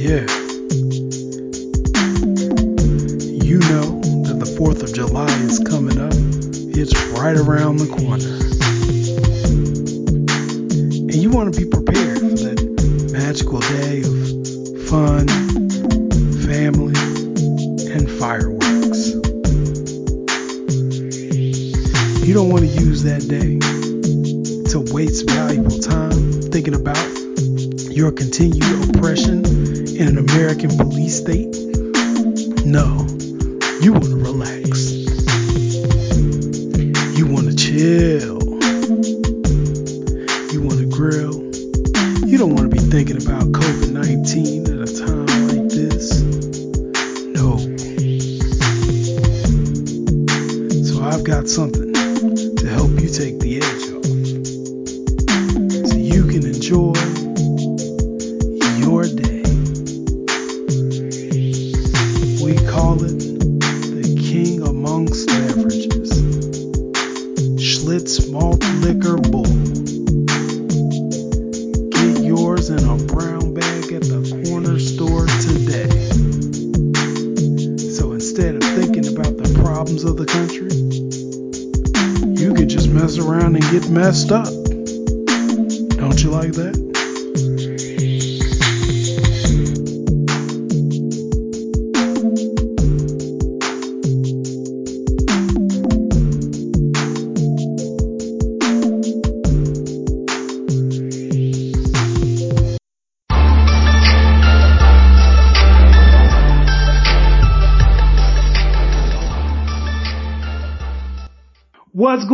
yeah. You know that the 4th of July is coming up. It's right around the corner.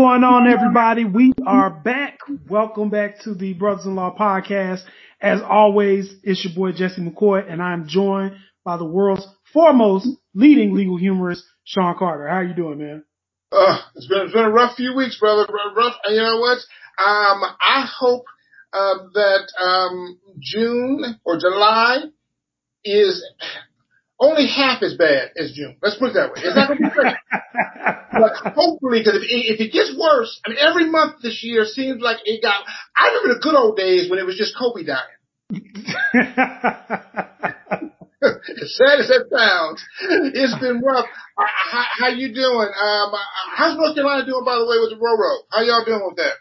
Going on, everybody? We are back. Welcome back to the Brothers-in-Law podcast. As always, it's your boy Jesse McCoy, and I'm joined by the world's foremost leading legal humorist, Sean Carter. How you doing, man? Uh, it's been it's been a rough few weeks, brother. Rough. You know what? Um, I hope uh, that um, June or July is only half as bad as June. Let's put it that way. It's not going to be great. but hopefully, because if, if it gets worse, I mean, every month this year seems like it got. I remember the good old days when it was just Kobe dying. as sad as that sounds, it's been rough. Uh, how, how you doing? Um, how's North Carolina doing, by the way, with the Roro? How y'all doing with that?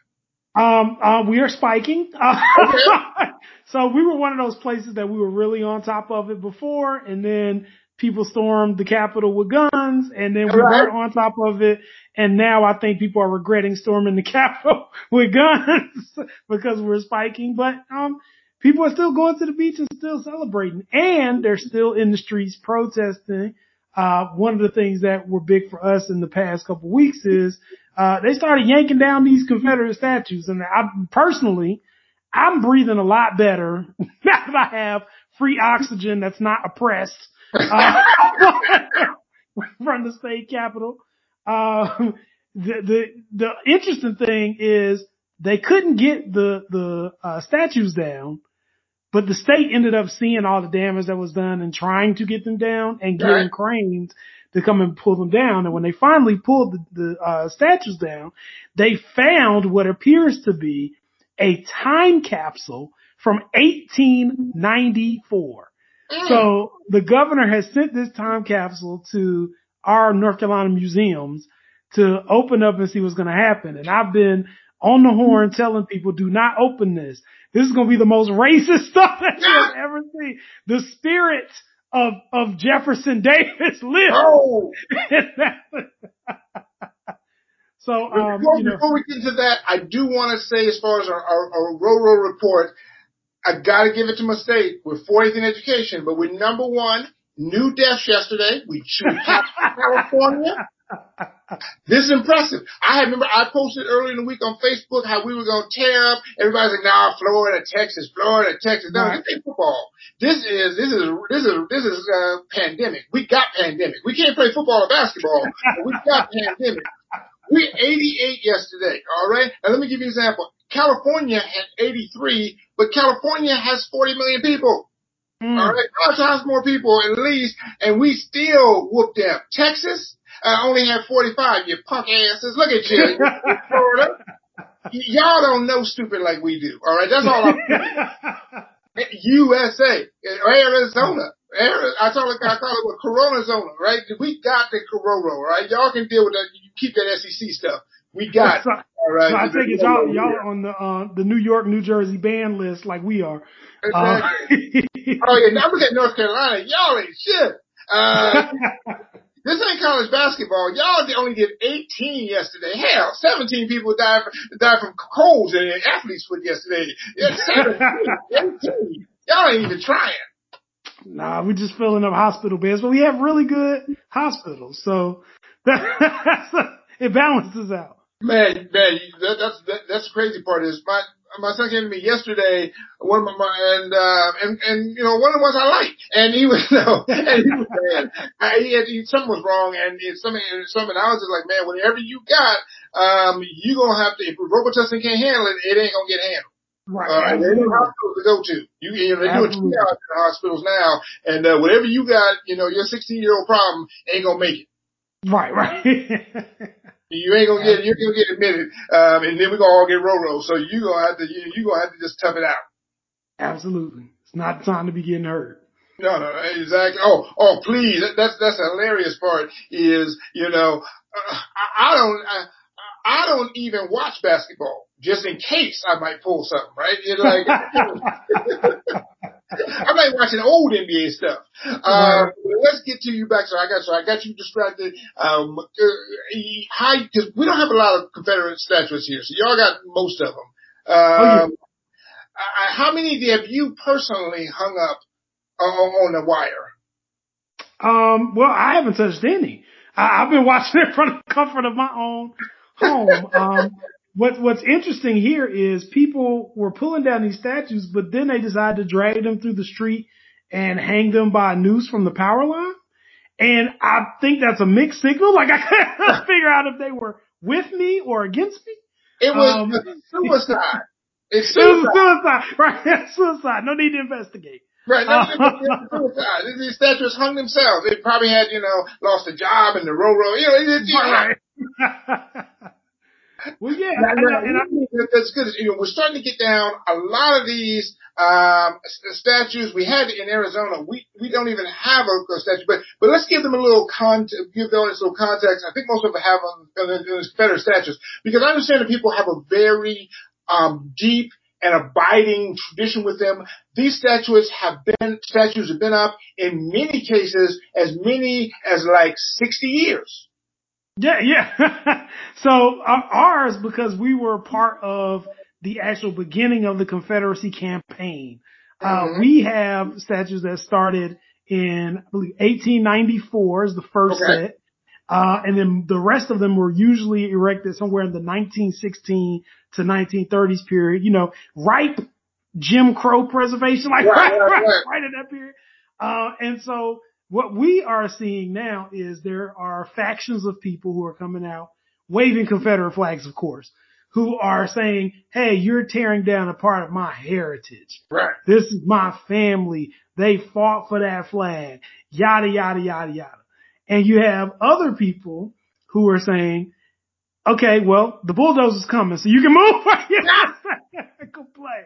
Um, uh, we are spiking. Uh, Okay. so we were one of those places that we were really on top of it before, and then people stormed the Capitol with guns, and then we Right. weren't on top of it, and now I think people are regretting storming the Capitol with guns because we're spiking. But um, people are still going to the beach and still celebrating, and they're still in the streets protesting. Uh, one of the things that were big for us in the past couple weeks is uh, they started yanking down these Confederate statues, and I personally, I'm breathing a lot better now that I have free oxygen that's not oppressed uh, from the state capitol. Uh, the the the interesting thing is they couldn't get the the uh, statues down, but the state ended up seeing all the damage that was done and trying to get them down and getting Right. cranes to come and pull them down. And when they finally pulled the, the uh, statues down, they found what appears to be a time capsule from 1894. So the governor has sent this time capsule to our North Carolina museums to open up and see what's going to happen. And I've been on the horn telling people, do not open this. This is going to be the most racist stuff that you'll ever seen. The spirit of, of Jefferson Davis lives. Oh, so, um, before, you know, before we get into that, I do want to say, as far as our, our, our Roro report, I got to give it to my state. We're 40th in education, but we're number one. New deaths yesterday. We we California. This is impressive. I remember I posted earlier in the week on Facebook how we were going to tear up. Everybody's like, "Nah, Florida, Texas, Florida, Texas." No, Right. this ain't football. This is this is this is this is uh, pandemic. We got pandemic. We can't play football or basketball, but we got pandemic. We 88 yesterday. All right. Now let me give you an example. California had 83, but California has 40 million people. mm, All right, five times more people at least, and we still whooped them. Texas uh, only had 45. You punk asses. Look at you, Florida. Y'all don't know stupid like we do. All right, that's all. I'm USA, Arizona. I call it, I call it what Corona Zona, right? We got the Corona, right? Y'all can deal with that. You keep that SEC stuff. We got. So, all right. So I think it's y'all, y'all on the uh, the New York, New Jersey ban list like we are. Exactly. Uh, oh yeah, now look at North Carolina. Y'all ain't shit. Uh, this ain't college basketball. Y'all only did 18 yesterday. Hell, 17 people died died from colds and athlete's foot yesterday. 17, 18. Y'all ain't even trying. Nah, we're just filling up hospital beds, but we have really good hospitals, so that, it balances out. Man, man, that, that's that, that's the crazy part is my my son came to me yesterday, one of my and uh and and you know one of the ones I like, and he was no, and he was saying I, he had he, something was wrong, and it's something and something I was just like, man, whatever you got, um, you gonna have to if Robitussin can't handle it, it ain't gonna get handled. Right. Uh, there's no hospitals to go to. You, you know, they're doing triage in the hospitals now, and uh, whatever you got, you know, your 16 year old problem ain't gonna make it. Right, right. You ain't gonna get, you're gonna get admitted, um, and then we're gonna all get Roro. So you gonna have to, you, you gonna have to just tough it out. Absolutely. It's not time to be getting hurt. No, no, exactly. Oh, oh, please. That's, that's the hilarious part is, you know, uh, I, I don't, I, I don't even watch basketball just in case I might pull something, right? You're like, I might watching old NBA stuff. Um, let's get to you back. So I got so I got you distracted. Um, uh, how because we don't have a lot of Confederate statues here, so y'all got most of them. Um, oh, yeah. Um, I, how many have you personally hung up on, on the wire? Um, well, I haven't touched any. I, have been watching it from the comfort of my own home. Um, what, what's interesting here is people were pulling down these statues, but then they decided to drag them through the street and hang them by a noose from the power line. And I think that's a mixed signal. Like I couldn't figure out if they were with me or against me. It was um, suicide. It's suicide. suicide. Right. suicide. No need to investigate. Right. No, uh, suicide. These statues hung themselves. They probably had, you know, lost a job in the railroad. You know, it, it, right. Well, yeah, and, and, I, think that's good. You know, we're starting to get down a lot of these um, statues we had in Arizona. We we don't even have a, a statue, but but let's give them a little con give the audience a little context. I think most of them have them Confederate statues because I understand that people have a very um, deep and abiding tradition with them. These statues have been statues have been up in many cases as many as like sixty years. Yeah, yeah. so uh, ours, because we were part of the actual beginning of the Confederacy campaign, uh, mm-hmm. we have statues that started in, I believe, 1894 is the first okay. set. Uh, and then the rest of them were usually erected somewhere in the 1916 to 1930s period, you know, ripe Jim Crow preservation, like right, right, right, right, right in that period. Uh, and so what we are seeing now is there are factions of people who are coming out waving Confederate flags, of course, who are saying, Hey, you're tearing down a part of my heritage. Right. This is my family. They fought for that flag. Yada, yada, yada, yada. And you have other people who are saying, okay, well, the bulldozer's coming, so you can move. Go play.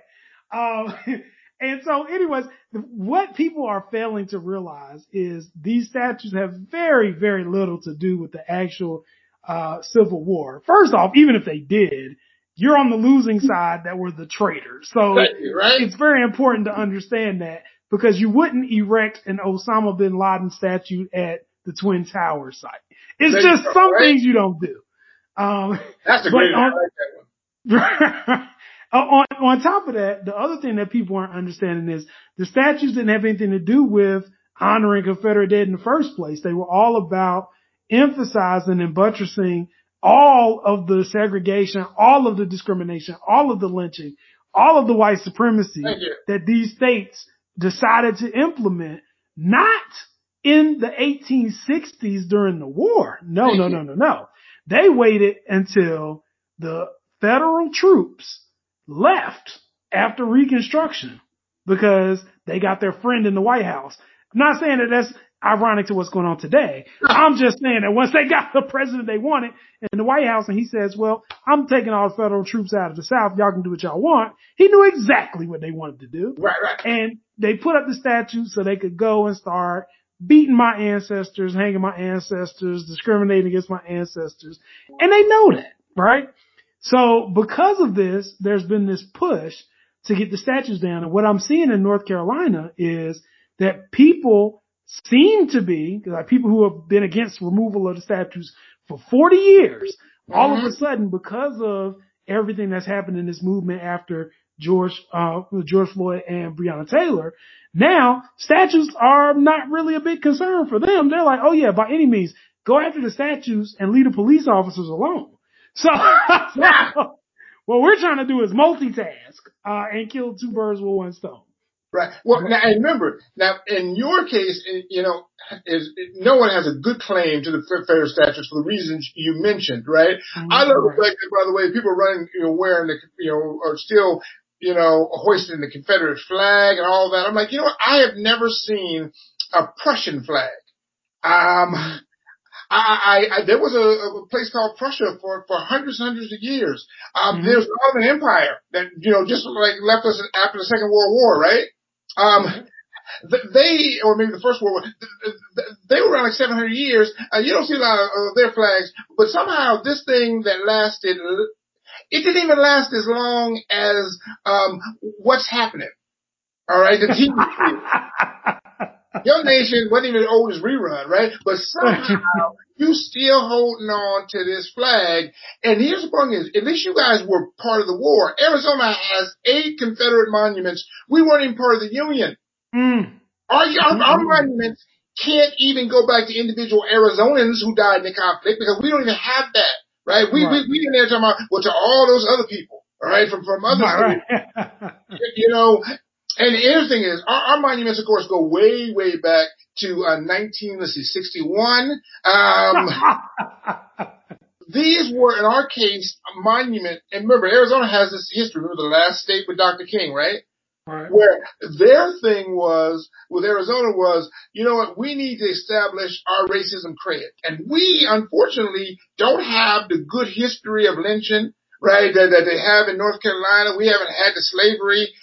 Um, and so anyways, what people are failing to realize is these statues have very, very little to do with the actual, uh, Civil War. First off, even if they did, you're on the losing side that were the traitors. So right. it's very important to understand that because you wouldn't erect an Osama bin Laden statue at the Twin Towers site. It's there just some right? things you don't do. Um, That's a great. I like that one. Uh, on, on top of that, the other thing that people aren't understanding is the statues didn't have anything to do with honoring Confederate dead in the first place. They were all about emphasizing and buttressing all of the segregation, all of the discrimination, all of the lynching, all of the white supremacy that these states decided to implement, not in the 1860s during the war. No, no, no, no, no. They waited until the federal troops left after Reconstruction because they got their friend in the White House. I'm not saying that that's ironic to what's going on today. I'm just saying that once they got the president they wanted in the White House and he says, well, I'm taking all the federal troops out of the South. Y'all can do what y'all want. He knew exactly what they wanted to do. Right, right. And they put up the statue so they could go and start beating my ancestors, hanging my ancestors, discriminating against my ancestors. And they know that, right? So because of this, there's been this push to get the statues down. And what I'm seeing in North Carolina is that people seem to be, like people who have been against removal of the statues for 40 years, all of a mm-hmm. sudden because of everything that's happened in this movement after George, uh, George Floyd and Breonna Taylor, now statues are not really a big concern for them. They're like, oh yeah, by any means, go after the statues and leave the police officers alone. So, so what we're trying to do is multitask, uh, and kill two birds with one stone. Right. Well, now, and remember, now in your case, you know, is no one has a good claim to the federal statutes for the reasons you mentioned, right? Mm-hmm. I love the fact that, by the way, people running, you know, wearing the, you know, are still, you know, hoisting the Confederate flag and all that. I'm like, you know what? I have never seen a Prussian flag. Um, I, I, I, there was a, a, place called Prussia for, for hundreds and hundreds of years. Um, mm-hmm. there's the Ottoman Empire that, you know, just like left us after the Second World War, right? Um, they, or maybe the First World War, they were around like 700 years. Uh, you don't see a lot of their flags, but somehow this thing that lasted, it didn't even last as long as um, what's happening. All right, the TV. Your nation wasn't even the oldest rerun, right? But somehow you still holding on to this flag. And here's the point is, at least you guys were part of the war. Arizona has eight Confederate monuments. We weren't even part of the Union. Mm. Our, our, our monuments can't even go back to individual Arizonans who died in the conflict because we don't even have that, right? We, right. we, we in there talking about, well, to all those other people, all right, from, from other right. you know, and the interesting is our, our monuments, of course, go way, way back to uh, 19, let's see, 61. Um, these were, in our case, a monument. And remember, Arizona has this history. Remember the last state with Dr. King, right? Right. Where their thing was with Arizona was, you know what, we need to establish our racism credit. And we, unfortunately, don't have the good history of lynching, right, that, that they have in North Carolina. We haven't had the slavery.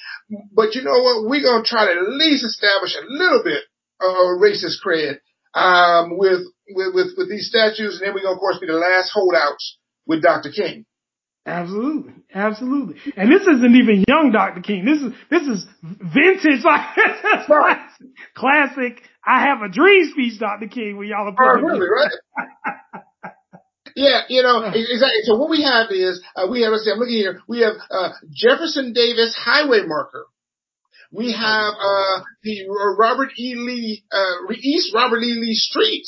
But you know what, we're going to try to at least establish a little bit uh, racist cred um, with, with, with with these statues, and then we're gonna of course be the last holdouts with Dr. King. Absolutely, absolutely. And this isn't even young Dr. King. This is this is vintage, like classic, classic. I have a dream speech, Dr. King, where y'all are putting. Oh, really, right? Yeah, you know, exactly. So what we have is, uh, we have, let's see, I'm looking here, we have, uh, Jefferson Davis highway marker. We have uh, the Robert E. Lee uh, East Robert E. Lee Street,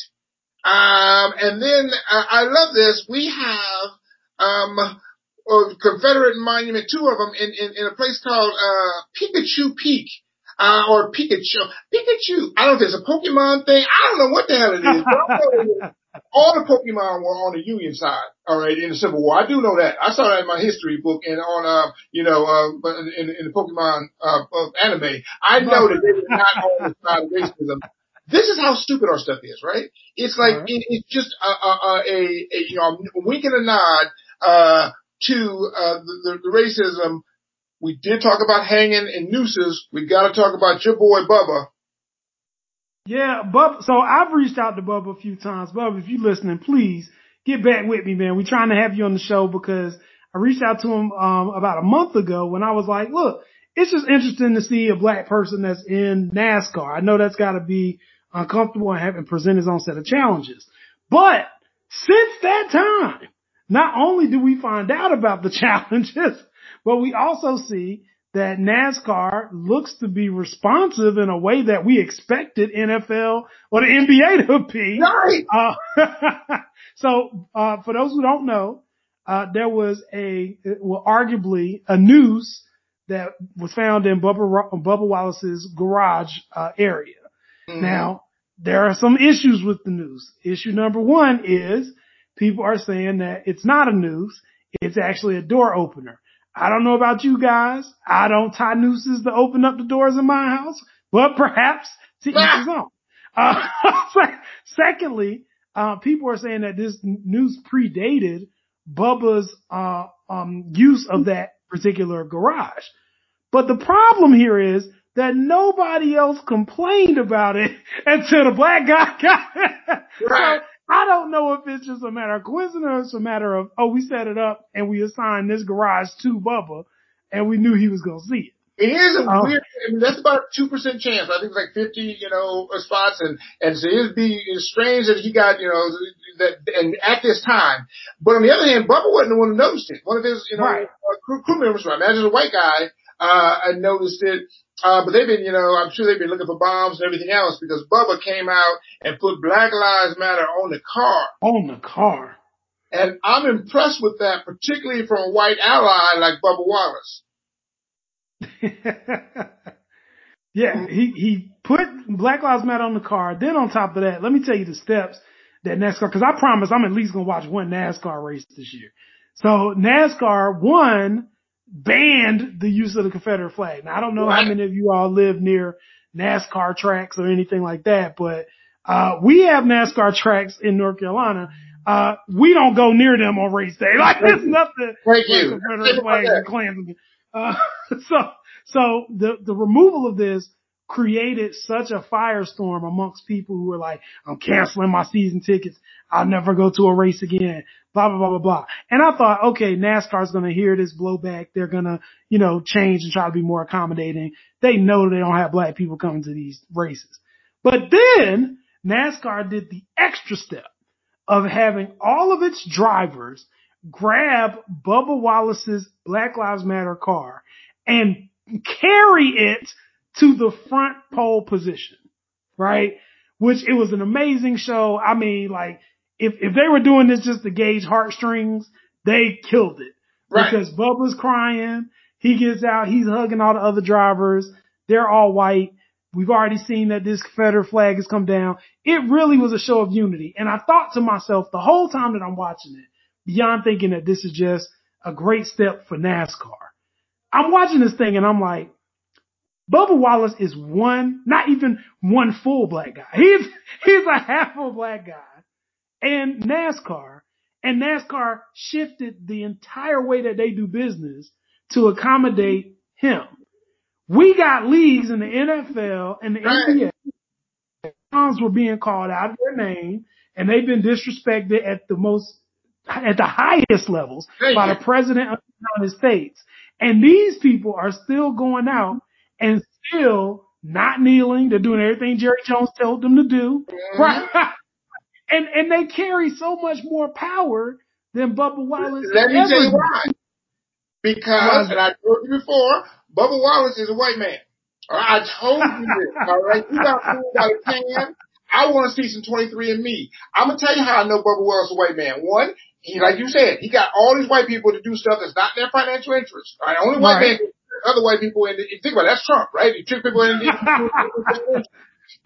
um, and then uh, I love this. We have um, a Confederate monument, two of them in, in, in a place called uh, Pikachu Peak. Uh, or Pikachu. Pikachu. I don't know if it's a Pokemon thing. I don't know what the hell it is all the Pokemon were on the Union side, all right, in the Civil War. I do know that. I saw that in my history book and on, uh, you know, uh, in, in the Pokemon, uh, of anime. I know that they were not on the side of racism. This is how stupid our stuff is, right? It's like, right. it, it's just a, a, a, a, you know, a wink and a nod, uh, to, uh, the, the, the racism. We did talk about hanging and nooses. We gotta talk about your boy Bubba yeah, Bub. So I've reached out to Bub a few times. Bub, if you're listening, please get back with me, man. We're trying to have you on the show because I reached out to him um, about a month ago when I was like, look, it's just interesting to see a black person that's in NASCAR. I know that's got to be uncomfortable and have and present his own set of challenges. But since that time, not only do we find out about the challenges, but we also see that NASCAR looks to be responsive in a way that we expected NFL or the NBA to be. Right. Uh, so, uh, for those who don't know, uh, there was a, well, arguably a noose that was found in Bubba, Bubba Wallace's garage, uh, area. Mm-hmm. Now, there are some issues with the noose. Issue number one is people are saying that it's not a noose. It's actually a door opener. I don't know about you guys. I don't tie nooses to open up the doors in my house, but perhaps to each his own. Uh, secondly, uh, people are saying that this news predated Bubba's uh, um, use of that particular garage. But the problem here is that nobody else complained about it until the black guy got it. Right. I don't know if it's just a matter of coincidence or it's a matter of, oh, we set it up and we assigned this garage to Bubba and we knew he was going to see it. It is a oh. weird. I mean, that's about a two percent chance. I think it's like fifty, you know, spots, and and so it'd be strange that he got, you know, that and at this time. But on the other hand, Bubba wasn't the one who noticed it. One of his, you know, right. uh, crew, crew members, I imagine a white guy, uh, I noticed it. Uh, but they've been, you know, I'm sure they've been looking for bombs and everything else because Bubba came out and put Black Lives Matter on the car. On the car. And I'm impressed with that, particularly from a white ally like Bubba Wallace. yeah, he, he put Black Lives Matter on the car. Then on top of that, let me tell you the steps that NASCAR, cause I promise I'm at least going to watch one NASCAR race this year. So NASCAR, one, banned the use of the Confederate flag. Now I don't know right. how many of you all live near NASCAR tracks or anything like that, but uh, we have NASCAR tracks in North Carolina. Uh, we don't go near them on race day. Like there's nothing Thank you. Confederate flags and. Uh, so, so the, the removal of this created such a firestorm amongst people who were like, I'm canceling my season tickets. I'll never go to a race again. Blah, blah, blah, blah, blah. And I thought, okay, NASCAR's going to hear this blowback. They're going to, you know, change and try to be more accommodating. They know they don't have black people coming to these races. But then NASCAR did the extra step of having all of its drivers grab Bubba Wallace's Black Lives Matter car and carry it to the front pole position, right? Which it was an amazing show. I mean, like, if, if they were doing this just to gauge heartstrings, they killed it. Right. Because Bubba's crying. He gets out. He's hugging all the other drivers. They're all white. We've already seen that this Confederate flag has come down. It really was a show of unity. And I thought to myself the whole time that I'm watching it, beyond thinking that this is just a great step for NASCAR. I'm watching this thing and I'm like, Bubba Wallace is one, not even one full black guy. He's, he's a half a black guy. And NASCAR, and NASCAR shifted the entire way that they do business to accommodate him. We got leagues in the NFL and the NBA. Songs were being called out of their name and they've been disrespected at the most, at the highest levels by the president of the United States. And these people are still going out and still not kneeling. They're doing everything Jerry Jones told them to do. Mm-hmm. Right. and, and they carry so much more power than Bubba Wallace. Let me tell you why. Because, and I told you before, Bubba Wallace is a white man. I told you this, alright? You got fooled by the can. I want to see some 23 and me. I'm gonna tell you how I know Bubba Wallace is a white man. One, he, like you said, he got all these white people to do stuff that's not in their financial interest. All right, only white right. man other white people in. Think about it, that's Trump, right? He tricked people in.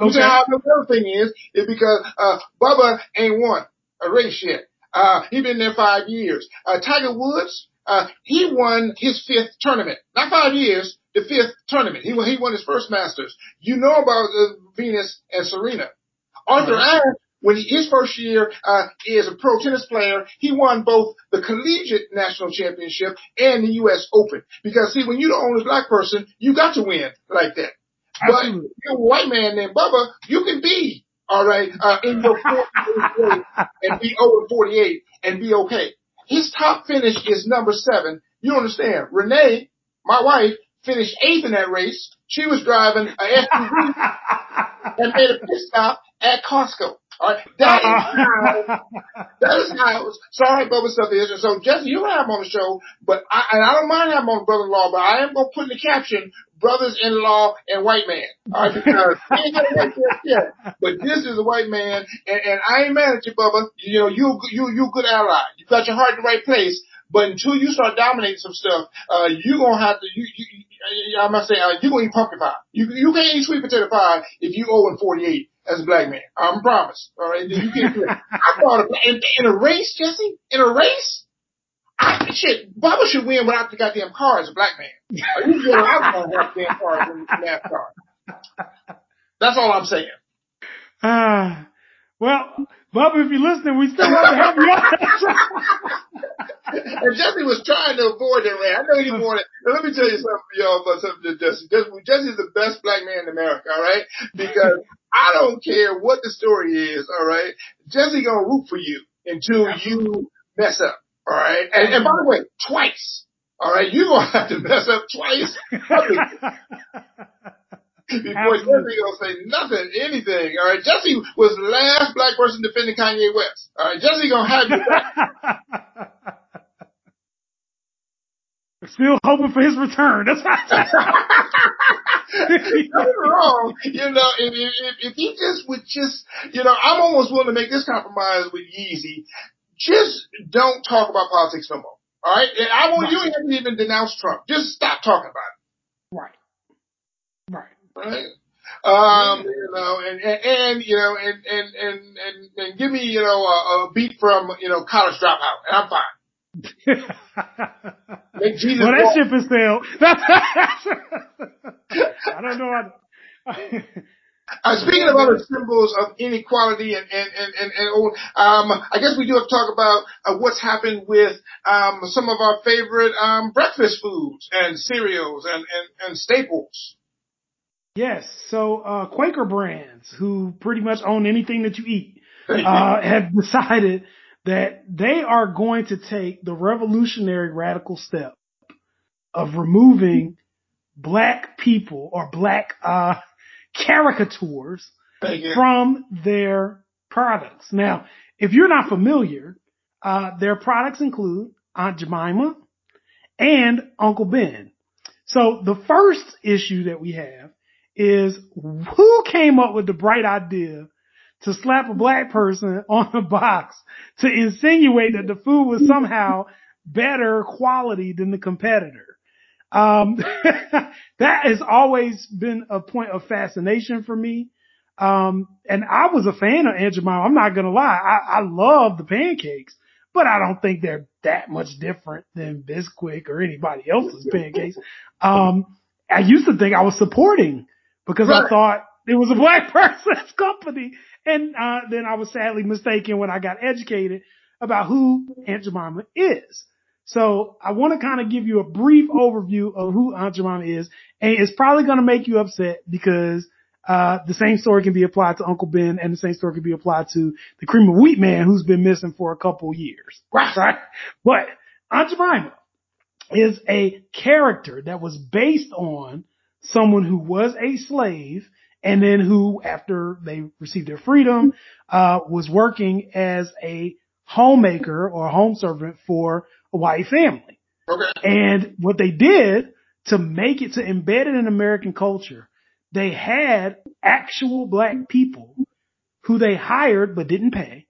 okay. How the other thing is is because uh, Bubba ain't won a race yet. Uh, he been there five years. Uh, Tiger Woods, uh, he won his fifth tournament. Not five years, the fifth tournament. He won, he won his first Masters. You know about uh, Venus and Serena. Arthur right. Ashe when he, his first year uh, as a pro tennis player, he won both the collegiate national championship and the U.S. Open. Because see, when you're the only black person, you got to win like that. Absolutely. But you're a white man named Bubba, you can be all right uh, in your 40 and be over 48 and be okay. His top finish is number seven. You understand? Renee, my wife, finished eighth in that race. She was driving a SUV and made a pit stop at Costco. Right. That is how, that is how sorry Bubba stuff is. And so Jesse, you have him on the show, but I, and I don't mind having him on brother-in-law, but I am going to put in the caption, brothers-in-law and white man. All right, because he ain't got white yet, but this is a white man, and, and I ain't mad at you, Bubba. You know, you, you, you good ally. You got your heart in the right place. But until you start dominating some stuff, uh, you're gonna have to, you, you, you I'm gonna say, uh, you're gonna eat pumpkin pie. You, you can't eat sweet potato pie if you owe in 48 as a black man. I'm promise. All right, you can't do it. I thought in, in a race, Jesse, in a race, I, shit, Bubba should win without the goddamn car as a black man. You get out of the damn car in NASCAR. That's all I'm saying. Ah, uh, well, Bubba, if you're listening, we still want to have you on. and Jesse was trying to avoid it, man. I know he didn't want it. Now, let me tell you something, y'all, about something to Jesse. Jesse's the best black man in America, all right? Because I don't care what the story is, all right? Jesse gonna root for you until you mess up, all right? And, and by the way, twice, all right? You're gonna have to mess up twice. Before Jesse gonna say nothing, anything. All right, Jesse was the last black person defending Kanye West. All right, Jesse gonna have you back. Still hoping for his return. That's Nothing wrong. You know, if, if, if he just would just, you know, I'm almost willing to make this compromise with Yeezy. Just don't talk about politics no more. All right, and I want right. you haven't even denounced Trump. Just stop talking about it. Right. Right. Right. Um, you know, and, and, and, you know, and, and, and, and, and give me, you know, a, a beat from, you know, college dropout and I'm fine. Make Jesus well, that walk. ship is sailed. I don't know. To, uh, speaking of other symbols of inequality and and and and, and um, I guess we do have to talk about uh, what's happened with um, some of our favorite um, breakfast foods and cereals and, and, and staples. Yes. So uh, Quaker Brands, who pretty much own anything that you eat, uh, have decided that they are going to take the revolutionary radical step of removing black people or black uh, caricatures from their products. Now, if you're not familiar, uh, their products include Aunt Jemima and Uncle Ben. So the first issue that we have is who came up with the bright idea to slap a black person on a box to insinuate that the food was somehow better quality than the competitor. Um, that has always been a point of fascination for me. Um, and I was a fan of Aunt Jemima. I'm not going to lie. I, I love the pancakes, but I don't think they're that much different than Bisquick or anybody else's pancakes. Um, I used to think I was supporting because right. I thought it was a black person's company. And, uh, then I was sadly mistaken when I got educated about who Aunt Jemima is. So I want to kind of give you a brief overview of who Aunt Jemima is. And it's probably going to make you upset because, uh, the same story can be applied to Uncle Ben and the same story can be applied to the cream of wheat man who's been missing for a couple years. Right. But Aunt Jemima is a character that was based on someone who was a slave and then who, after they received their freedom, uh, was working as a homemaker or home servant for a white family. Okay. And what they did to make it, to embed it in American culture, they had actual black people who they hired but didn't pay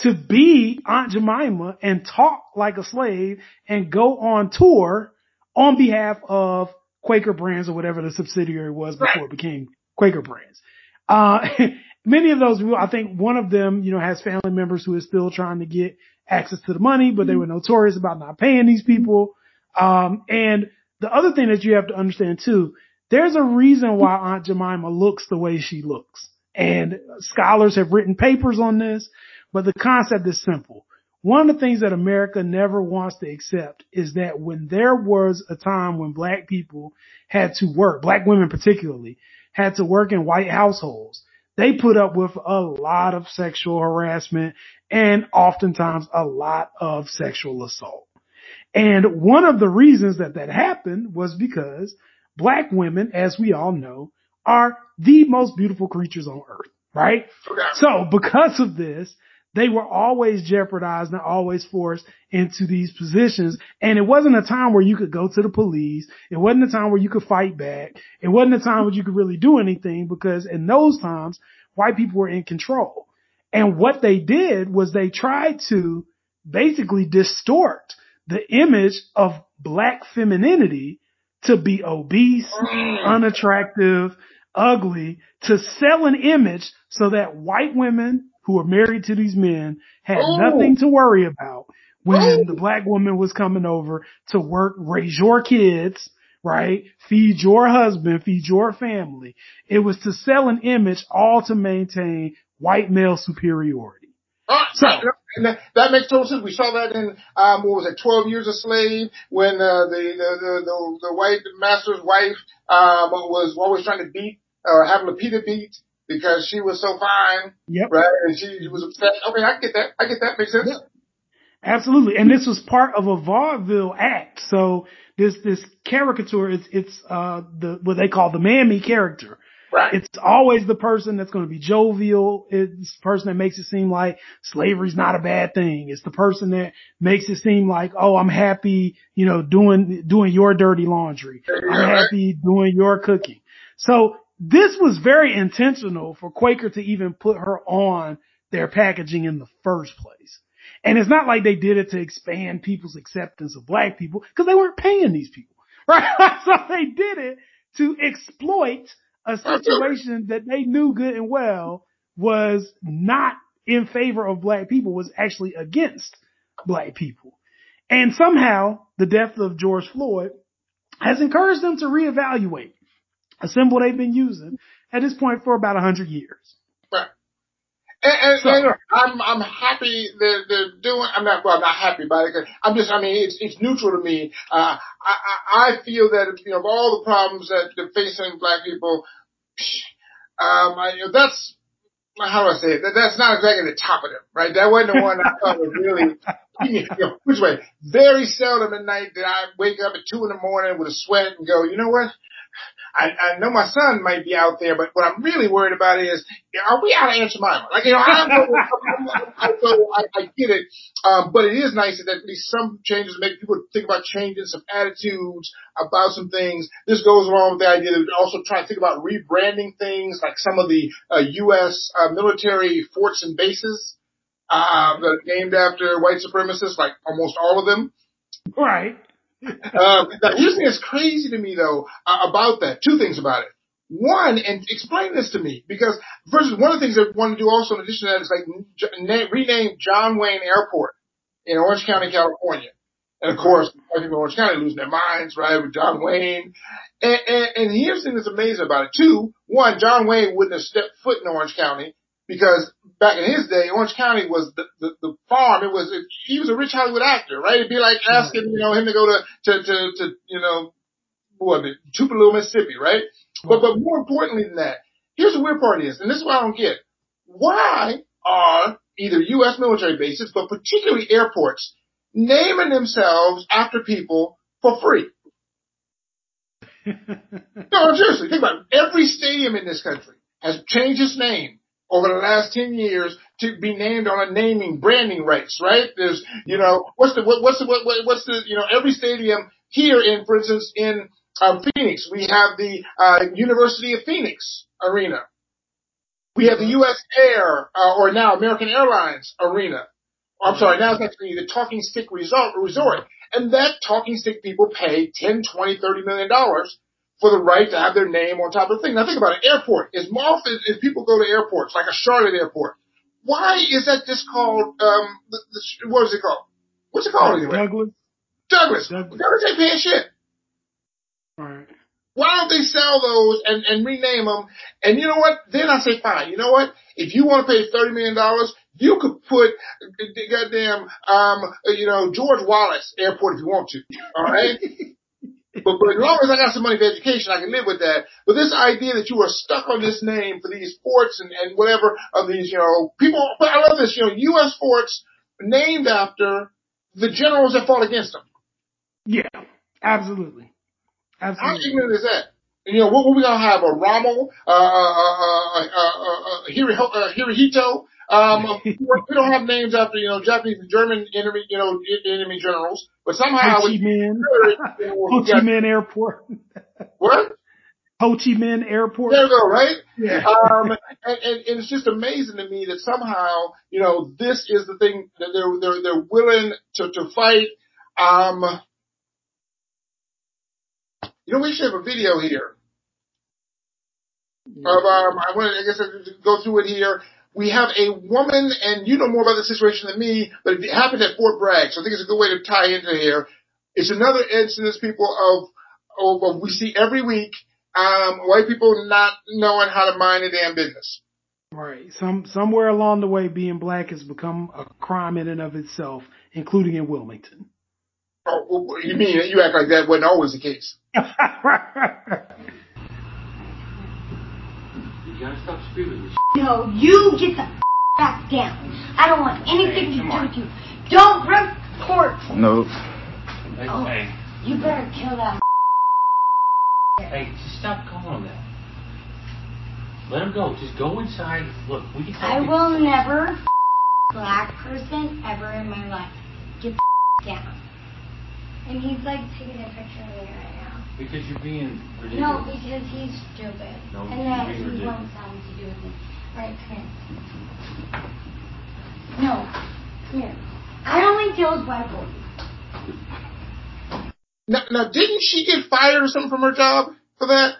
to be Aunt Jemima and talk like a slave and go on tour on behalf of Quaker Brands or whatever the subsidiary was before right. it became Quaker Brands. Uh, many of those, I think one of them, you know, has family members who is still trying to get access to the money, but they were notorious about not paying these people. Um, and the other thing that you have to understand too, there's a reason why Aunt Jemima looks the way she looks. And scholars have written papers on this, but the concept is simple. One of the things that America never wants to accept is that when there was a time when black people had to work, black women particularly, had to work in white households, they put up with a lot of sexual harassment and oftentimes a lot of sexual assault. And one of the reasons that that happened was because black women, as we all know, are the most beautiful creatures on earth, right? So because of this, they were always jeopardized and always forced into these positions. And it wasn't a time where you could go to the police. It wasn't a time where you could fight back. It wasn't a time where you could really do anything because in those times, white people were in control. And what they did was they tried to basically distort the image of black femininity to be obese, mm. unattractive, ugly, to sell an image so that white women who were married to these men had nothing to worry about when the black woman was coming over to work, raise your kids, right? Feed your husband, feed your family. It was to sell an image all to maintain white male superiority. Uh, so that, that, makes total sense. We saw that in um, what was it, Twelve Years a Slave, when uh, the, the, the the the white master's wife um, was always trying to beat or have Lupita beat because she was so fine. Yep. Right, and she was upset. Okay, I get that. I get that. Makes sense. Yep. Absolutely, and this was part of a vaudeville act. So this this caricature, it's it's uh the what they call the mammy character. Right. It's always the person that's going to be jovial. It's the person that makes it seem like slavery's not a bad thing. It's the person that makes it seem like, oh, I'm happy, you know, doing, doing your dirty laundry. I'm happy doing your cooking. So this was very intentional for Quaker to even put her on their packaging in the first place. And it's not like they did it to expand people's acceptance of black people because they weren't paying these people, right? so they did it to exploit a situation that they knew good and well was not in favor of black people, was actually against black people. And somehow the death of George Floyd has encouraged them to reevaluate a symbol they've been using at this point for about a hundred years. Right. And, and, so, and, I'm I'm happy that they're doing. I'm not well. I'm not happy about it. Because I'm just. I mean, it's it's neutral to me. Uh, I I feel that you know of all the problems that they're facing black people, um, I, you know, that's how do I say it? That, that's not exactly the top of them, right? That wasn't the one I thought was really. You know, which way? Very seldom at night did I wake up at two in the morning with a sweat and go, you know what? I, I know my son might be out there, but what I'm really worried about is, are we out of Aunt Jemima? Like, you know, I, I, so I, I get it, um, but it is nice that at least some changes make people think about changing some attitudes about some things. This goes along with the idea that also try to think about rebranding things, like some of the uh, U.S. Uh, military forts and bases uh, that are named after white supremacists, like almost all of them. Right um, now, here's thing that's crazy to me though uh, about that. Two things about it. One, and explain this to me because first, one of the things I want to do also in addition to that is like rename John Wayne Airport in Orange County, California. And of course, people in Orange County losing their minds, right, with John Wayne. And, and, and here's the thing that's amazing about it. Two, one, John Wayne wouldn't have stepped foot in Orange County because back in his day, Orange County was the, the, the farm. It was, it, he was a rich Hollywood actor, right? It'd be like asking, you know, him to go to, to, to, to you know, what, Tupelo, Mississippi, right? But, but more importantly than that, here's the weird part is, and this is what I don't get. Why are either U.S. military bases, but particularly airports, naming themselves after people for free? no, seriously, think about it. Every stadium in this country has changed its name over the last 10 years to be named on a naming, branding rights, right? There's, you know, what's the, what, what's the, what, what's the, you know, every stadium here in, for instance, in um, Phoenix, we have the uh, University of Phoenix Arena. We have the U.S. Air, uh, or now American Airlines Arena. I'm sorry, now it's actually the Talking Stick Resort, Resort. And that Talking Stick people pay 10, 20, 30 million dollars for the right to have their name on top of the thing. Now think about it. Airport. As often as people go to airports, like a Charlotte airport, why is that just called, um, the, the, what is it called? What's it called anyway? Douglas. Douglas. Douglas. Douglas ain't paying shit. Alright. Why don't they sell those and, and rename them? And you know what? Then I say, fine. You know what? If you want to pay $30 million, you could put the goddamn, um, you know, George Wallace Airport if you want to. All right. But, but as long as I got some money for education, I can live with that. But this idea that you are stuck on this name for these forts and, and whatever of these, you know, people, but I love this, you know, U.S. forts named after the generals that fought against them. Yeah, absolutely. Absolutely. How ignorant is that? You know, what, what we gonna have? A Rommel, uh, uh, uh, uh, uh, uh, Hirohito, um, we don't have names after, you know, Japanese and German enemy, you know, enemy generals, but somehow Ho Chi Minh, Ho Chi Minh Airport. what? Ho Chi Minh Airport. There you go, right? Yeah. Um, and, and, and it's just amazing to me that somehow, you know, this is the thing that they're, they're, they're willing to, to fight. Um, you know, we should have a video here. Of, um, I want to, I guess, I go through it here we have a woman, and you know more about the situation than me, but it happened at Fort Bragg, so I think it's a good way to tie into here. It's another instance, people, of, of, of we see every week, um, white people not knowing how to mind their damn business. Right. Some somewhere along the way, being black has become a crime in and of itself, including in Wilmington. Oh, you mean you act like that wasn't always the case? You gotta stop screaming this. No, you get the back down. I don't want anything Hey, to do on. with you. Don't report. No. Hey, Oh. hey, You better kill that. hey, just stop calling him that. Let him go. Just go inside. Look, we can. I will never black person ever in my life. Get the down. And he's like taking a picture of me right now. Because you're being ridiculous. No, because he's stupid. No, and that you're being he ridiculous. wants something to do with me. Alright, come here. No, come here. I only deal with white boys. Now, now, didn't she get fired or something from her job for that?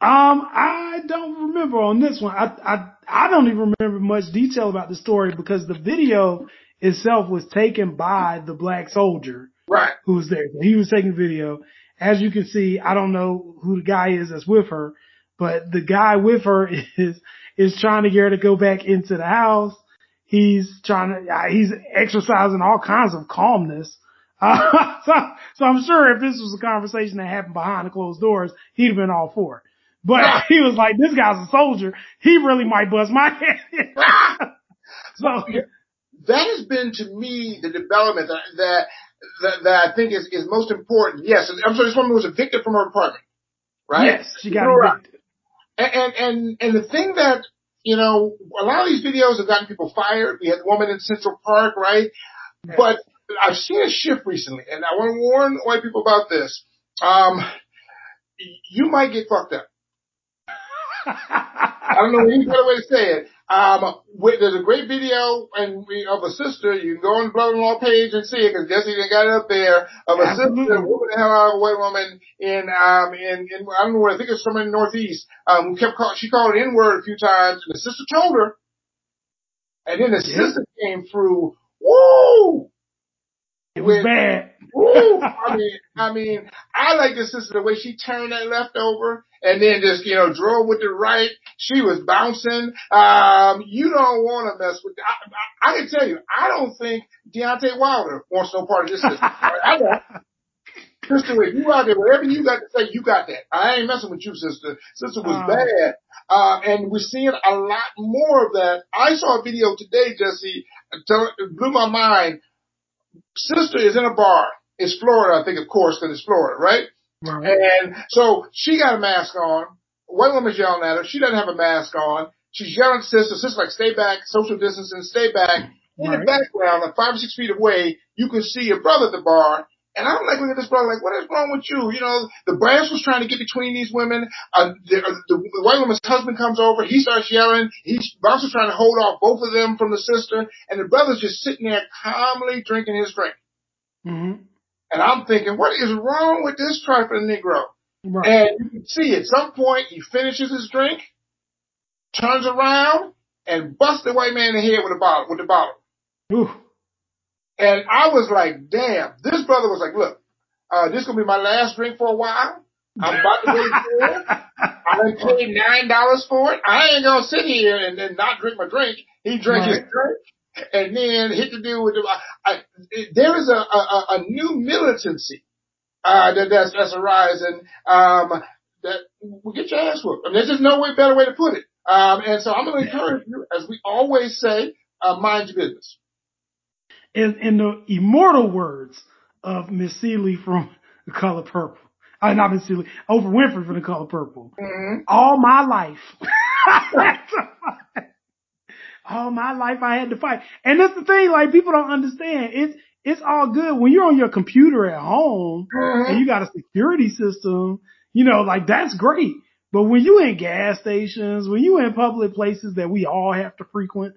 Um, I don't remember on this one. I, I, I don't even remember much detail about the story because the video itself was taken by the black soldier Right. who was there. He was taking video. As you can see, I don't know who the guy is that's with her, but the guy with her is, is trying to get her to go back into the house. He's trying to, uh, he's exercising all kinds of calmness. Uh, so, so I'm sure if this was a conversation that happened behind the closed doors, he'd have been all for it. But he was like, this guy's a soldier. He really might bust my head. so, that has been to me the development that that that, that I think is, is most important. Yes, I'm sorry, this woman was evicted from her apartment, right? yes, she got Right. evicted. And, and and and the thing that you know, a lot of these videos have gotten people fired. We had the woman in Central Park, right? But I've seen a shift recently, and I want to warn white people about this. Um, you might get fucked up. I don't know any better way to say it. Um, with, there's a great video and we, of a sister. You can go on the brother-in-law page and see it because Jesse done got it up there of a Absolutely. sister whooping the hell out of a white woman in um in, in I don't know where I think it's somewhere in the Northeast. Um, who kept call, she called it N word a few times and the sister told her, and then the Yeah. sister came through. Woo! It was With- bad. Woo! I mean, I mean, I like the sister the way she turned that left over and then just you know drove with the right. She was bouncing. Um, you don't want to mess with. I, I, I can tell you, I don't think Deontay Wilder wants no part of this system. I don't. Sister, if you out there, whatever you got to say, you got that. I ain't messing with you, sister. Sister was Oh. bad. Uh, and we're seeing a lot more of that. I saw a video today, Jesse, it blew my mind. Sister is in a bar. It's Florida, I think, of course, because it's Florida, right? Right. And so she got a mask on. White woman's yelling at her. She doesn't have a mask on. She's yelling at sister. Sister's like, stay back, social distancing, stay back. In the background, like five or six feet away, you can see your brother at the bar. And I'm like, look at this brother, like, what is wrong with you? You know, the brass was trying to get between these women. Uh, the, uh, the, the white woman's husband comes over. He starts yelling. He's also trying to hold off both of them from the sister. And the brother's just sitting there calmly drinking his drink. hmm And I'm thinking, what is wrong with this trifling Negro? Right. And you can see at some point he finishes his drink, turns around, and busts the white man in the head with a bottle, with the bottle. Ooh. And I was like, damn, this brother was like, look, uh, this gonna be my last drink for a while. I'm about to go to jail. I paid nine dollars for it. I ain't gonna sit here and, then not drink my drink. He drank his drink and then hit the dude with the. I, it, there is a, a, a new militancy uh, that that's, that's arising. Um, that will get your ass whooped. I mean, there's just no way better way to put it. Um, and so I'm going to encourage you, as we always say, uh, mind your business. in, in the immortal words of Miss Celie from The Color Purple. Uh, not Miss Celie, Oprah Winfrey from The Color Purple. Mm-hmm. All my life. all my life I had to fight. And that's the thing, like people don't understand. It's, it's all good when you're on your computer at home and you got a security system, you know, like that's great. But when you in gas stations, when you in public places that we all have to frequent,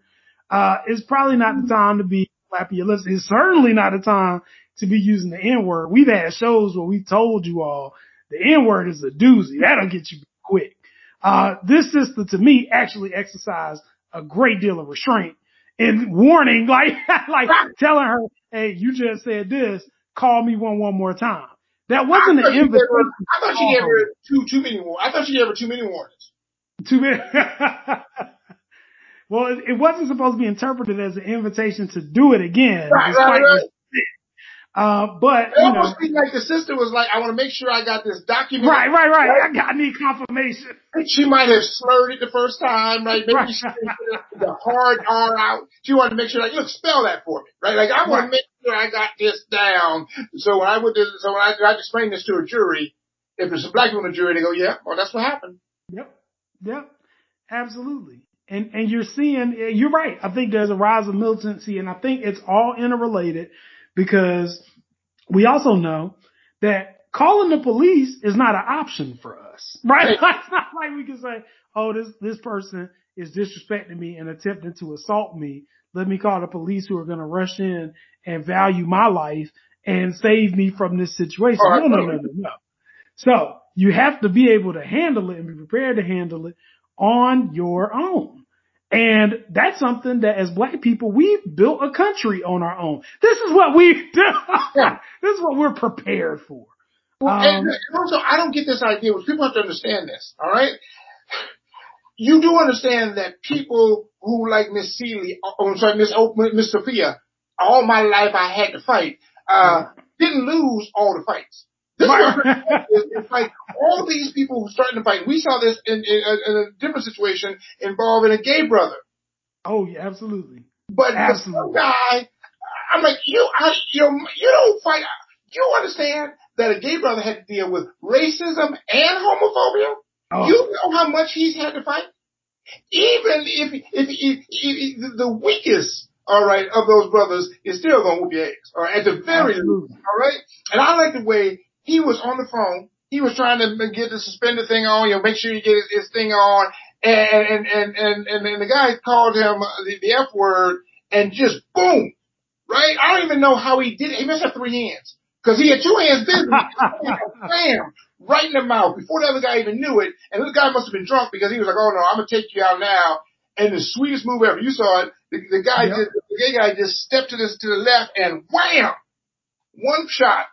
uh, it's probably not the time to be flapping your lips. It's certainly not the time to be using the N word. We've had shows where we told you all the N word is a doozy. That'll get you quick. Uh, this sister to me actually exercised a great deal of restraint and warning, like, like telling her, Hey, you just said this. Call me one, one more time. That wasn't an her- invitation. I thought she gave her too too many. I thought she gave her too many warnings. Too many. well, it, it wasn't supposed to be interpreted as an invitation to do it again. Right, right, right. Uh, but, It you know, almost seemed like the sister was like, I want to make sure I got this document. right, right, right. I got, I need confirmation. She might have slurred it the first time, right? Maybe Right. she the hard R out. She wanted to make sure, like, look, spell that for me, right? Like, I want Right. to make sure I got this down. So when I would, so when I, I explain this to a jury, if there's a black woman the jury, they go, yeah, well, that's what happened. Yep. Yep. Absolutely. And, and you're seeing, you're right. I think there's a rise of militancy and I think it's all interrelated because we also know that calling the police is not an option for us, right? It's not like we can say, oh, this, this person is disrespecting me and attempting to assault me. Let me call the police who are going to rush in and value my life and save me from this situation. Oh, No, no, no, no, no. So you have to be able to handle it and be prepared to handle it on your own. And that's something that as black people, we've built a country on our own. This is what we do. Yeah. this is what we're prepared for. Well, Um, also, I don't get this idea. Which people have to understand this. All right, you do understand that people who like Miss Celie, oh, I'm sorry, Miss oh, Miss Sophia, all my life I had to fight, uh, didn't lose all the fights. Is, it's like all these people who starting to fight. We saw this in, in, a, in a different situation involving a gay brother. Oh yeah, absolutely. But the Absolutely. some guy, I'm like, you, I, you, you don't fight. You understand that a gay brother had to deal with racism and homophobia? Oh, You know how much he's had to fight? Even if, if, if, if the weakest, all right, of those brothers is still going to whoop your ass, right, at the very least, all right? And I like the way he was on the phone. He was trying to get the suspended thing on, you know, make sure you get his, his thing on. And, and, and, and, and, and the guy called him uh, the, the F word and just boom, right? I don't even know how he did it. He must have three hands because he had two hands busy. Bam! Right in the mouth before the other guy even knew it. And this guy must have been drunk because he was like, oh no, I'm going to take you out now. And the sweetest move ever. You saw it. The, the guy, Yep. just, the gay guy just stepped to this, to the left and wham! One shot.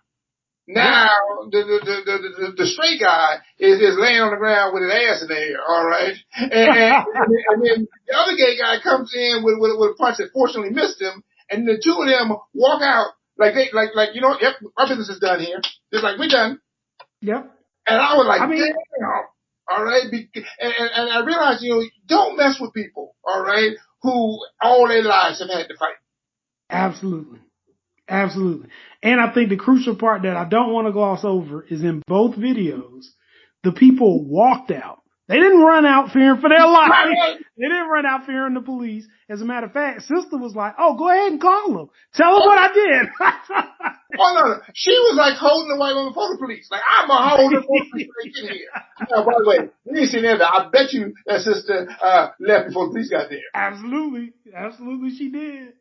Now the the, the the the the straight guy is is laying on the ground with his ass in the air, all right, and, and, and then the other gay guy comes in with with, with a punch that fortunately missed him, and the two of them walk out like they like like you know yep our business is done here, just like we're done, Yep. and I was like I mean- damn, all right, and, and and I realized you know don't mess with people, all right, who all their lives have had to fight. Absolutely. Absolutely. And I think the crucial part that I don't want to gloss over is in both videos, the people walked out. They didn't run out fearing for their life. They didn't run out fearing the police. As a matter of fact, sister was like, oh, go ahead and call them. Tell them what I did. Oh no, no, she was like holding the white woman for the police. Like I'm a hold the police when they get here. Now, by the way, we ain't seen that. I bet you that sister uh, left before the police got there. Absolutely. Absolutely she did.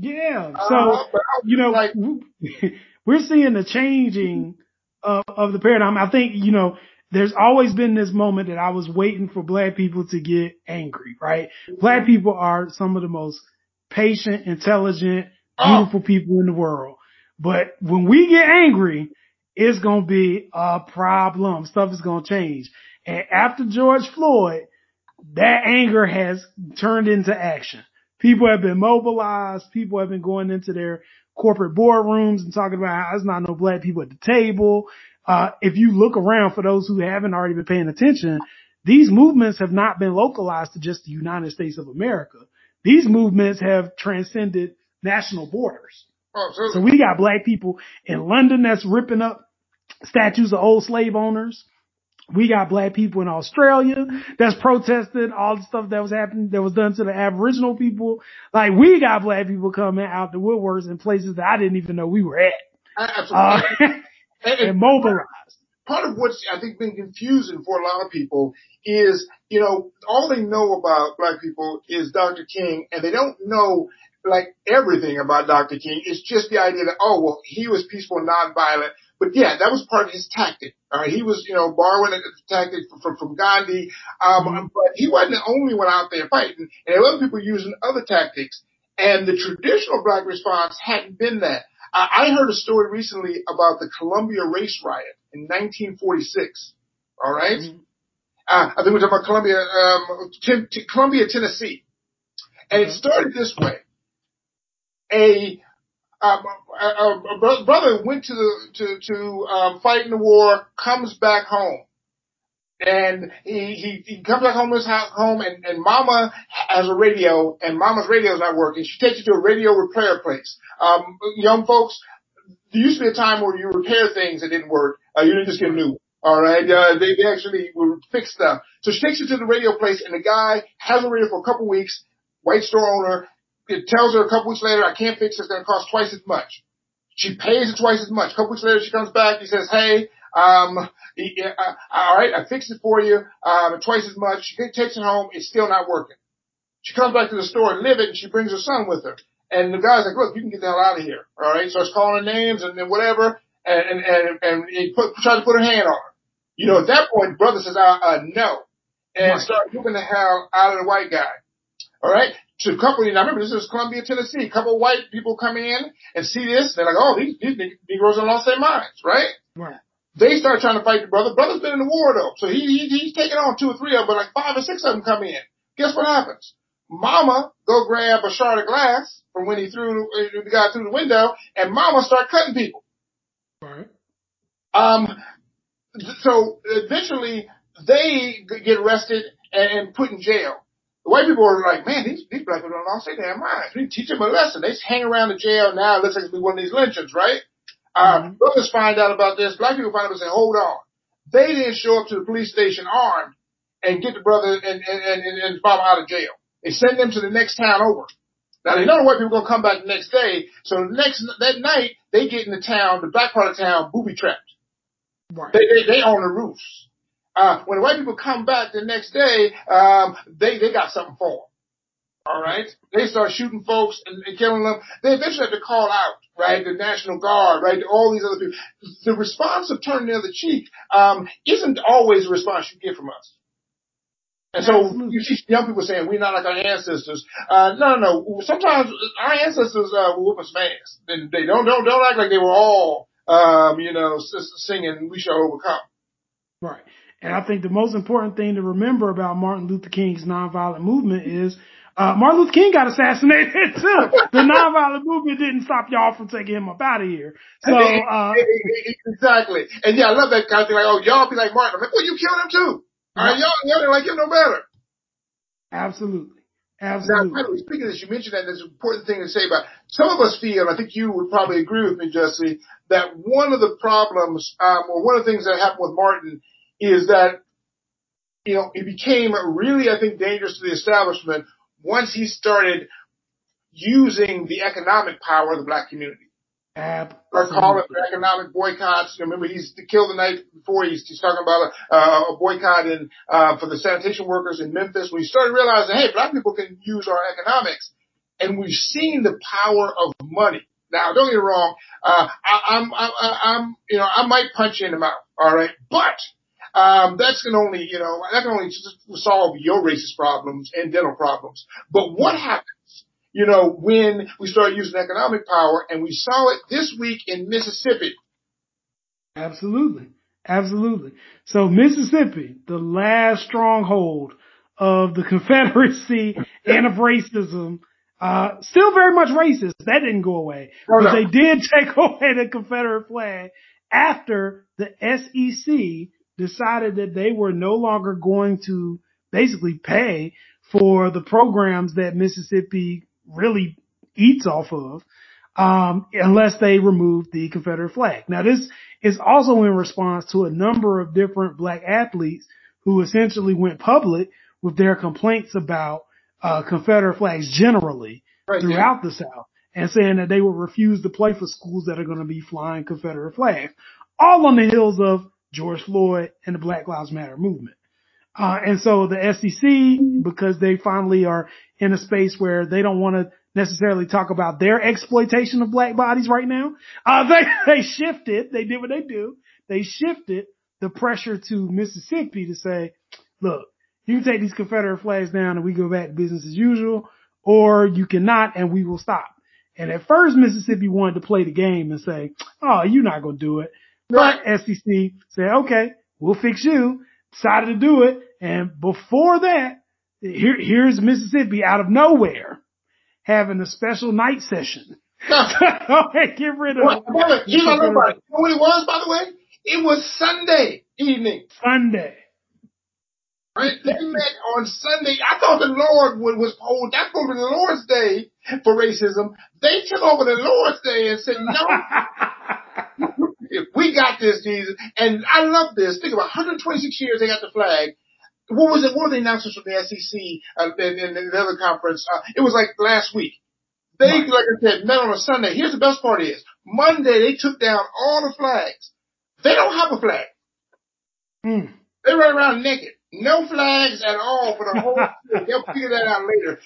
Yeah. So, Uh, I was you know, like, we're seeing the changing of, of the paradigm. I think, you know, there's always been this moment that I was waiting for black people to get angry, right? Black people are some of the most patient, intelligent, Oh. beautiful people in the world. But when we get angry, it's going to be a problem. Stuff is going to change. And after George Floyd, that anger has turned into action. People have been mobilized. People have been going into their corporate boardrooms and talking about how there's not no black people at the table. Uh, if you look around for those who haven't already been paying attention, these movements have not been localized to just the United States of America. These movements have transcended national borders. so, So we got black people in London that's ripping up statues of old slave owners. We got black people in Australia that's protesting all the stuff that was happening, that was done to the Aboriginal people. Like we got black people coming out the woodworks in places that I didn't even know we were at, absolutely. uh, and, and mobilized. part of what's I think been confusing for a lot of people is, you know, all they know about black people is Dr. King and they don't know like everything about Dr. King. It's just the idea that, oh, well, he was peaceful nonviolent. But yeah, that was part of his tactic. All right. He was, you know, borrowing a tactic from, from Gandhi. Um, Mhm. but he wasn't the only one out there fighting. And there were other people using other tactics. And the traditional black response hadn't been that. I, I heard a story recently about the Columbia race riot in 1946. All right? Mhm. Uh, I think we're talking about Columbia, um, Ten- T- Columbia, Tennessee. And it started this way. A, a, a, a brother went to the, to, to, um, fight in the war, comes back home. And he, he, he comes back home his home and, and mama has a radio and mama's radio is not working. She takes you to a radio repair place. Um, young folks, there used to be a time where you repair things that didn't work. Uh, you didn't just get a new. One. All right. Uh, they, they actually would fix stuff. So she takes you to the radio place and the guy has a radio for a couple weeks, white store owner. It tells her a couple weeks later, I can't fix it. It's going to cost twice as much. She pays it twice as much. A couple weeks later, she comes back. He says, Hey, um, he, uh, all right, I fixed it for you, um, twice as much. She takes it home. It's still not working. She comes back to the store and live it and she brings her son with her. And the guy's like, look, you can get the hell out of here. All right. Starts calling her names and then whatever. And, and, and, and he put, tries to put her hand on her. You know, at that point, the brother says, uh, uh no. And right. start whooping the hell out of the white guy. All right. To a couple, now remember, this is Columbia, Tennessee. A couple of white people come in and see this. They're like, oh, these, these Negroes have lost their minds, right? Right. They start trying to fight the brother. Brother's been in the war though. So he, he he's taking on two or three of them, but like five or six of them come in. Guess what happens? Mama go grab a shard of glass from when he threw the guy through the window, and Mama start cutting people. Right. Um. So eventually they get arrested and, and put in jail. The white people are like, man, these, these black people don't lost their damn minds. We teach them a lesson. They just hang around the jail now. It looks like it's one of these lynchings, right? Uh, mm-hmm. brothers find out about this. Black people find out and say, hold on. They didn't show up to the police station armed and get the brother and, and, and, and mama out of jail. They send them to the next town over. Now they know the white people are gonna come back the next day, so the next that night they get in the town, the back part of town, booby trapped. Right. They, they they own the roofs. Uh, when the white people come back the next day, um, they they got something for them. All right, they start shooting folks and, and killing them. They eventually have to call out, right? The National Guard, right? All these other people. The response of turning the other cheek um, isn't always the response you get from us. And so Absolutely. you see young people saying we're not like our ancestors. Uh, no, no, no. Sometimes our ancestors uh, will whoop us fast. And they don't don't don't act like they were all um, you know singing "We Shall Overcome." Right. And I think the most important thing to remember about Martin Luther King's nonviolent movement is uh, Martin Luther King got assassinated too. The nonviolent movement didn't stop y'all from taking him up out of here. So, uh, exactly. And yeah, I love that kind of thing. Like, oh, y'all be like Martin. I'm like, well, you killed him too. All right, y'all, y'all didn't like him no better. Absolutely. Absolutely. Now, speaking of this, you mentioned that there's an important thing to say about some of us feel, I think you would probably agree with me, Jesse, that one of the problems, um, or one of the things that happened with Martin is that, you know, it became really, I think, dangerous to the establishment once he started using the economic power of the black community. Absolutely. Or calling for economic boycotts. Remember, he's killed the night before. He's, he's talking about a, a boycott in, uh, for the sanitation workers in Memphis. We started realizing, hey, black people can use our economics. And we've seen the power of money. Now, don't get me wrong. Uh, I, I'm, I, I'm, you know, I might punch you in the mouth. All right. But, um, that's can only, you know, that can only solve your racist problems and dental problems. But what happens you know, when we start using economic power and we saw it this week in Mississippi. Absolutely. Absolutely. So Mississippi, the last stronghold of the Confederacy and of racism, uh, still very much racist. That didn't go away, oh, but no. they did take away the Confederate flag after the SEC decided that they were no longer going to basically pay for the programs that Mississippi really eats off of, um, unless they remove the Confederate flag. Now this is also in response to a number of different black athletes who essentially went public with their complaints about uh, Confederate flags generally right, throughout yeah. the South and saying that they would refuse to play for schools that are going to be flying Confederate flags, all on the heels of George Floyd and the Black Lives Matter movement. Uh, and so the SEC, because they finally are in a space where they don't want to necessarily talk about their exploitation of black bodies right now, uh, they, they shifted, they did what they do. They shifted the pressure to Mississippi to say, look, you take these Confederate flags down and we go back to business as usual, or you cannot and we will stop. And at first Mississippi wanted to play the game and say, oh, you're not going to do it. But SEC said, okay, we'll fix you decided to do it. And before that, here, here's Mississippi out of nowhere having a special night session. okay, get rid of. Well, by you know it. You know what it was, by the way? It was Sunday evening. Sunday. Right? They met on Sunday. I thought the Lord would, was hold that's going to be the Lord's day for racism. They took over the Lord's day and said, no, we got this, Jesus. And I love this. Think about 126 years they got the flag. What was it? What were the announcements from the SEC uh, in, in, in the other conference? Uh, it was like last week. They, right. like I said, met on a Sunday. Here's the best part is Monday they took down all the flags. They don't have a flag. Mm. They run around naked. No flags at all for the whole They'll figure that out later.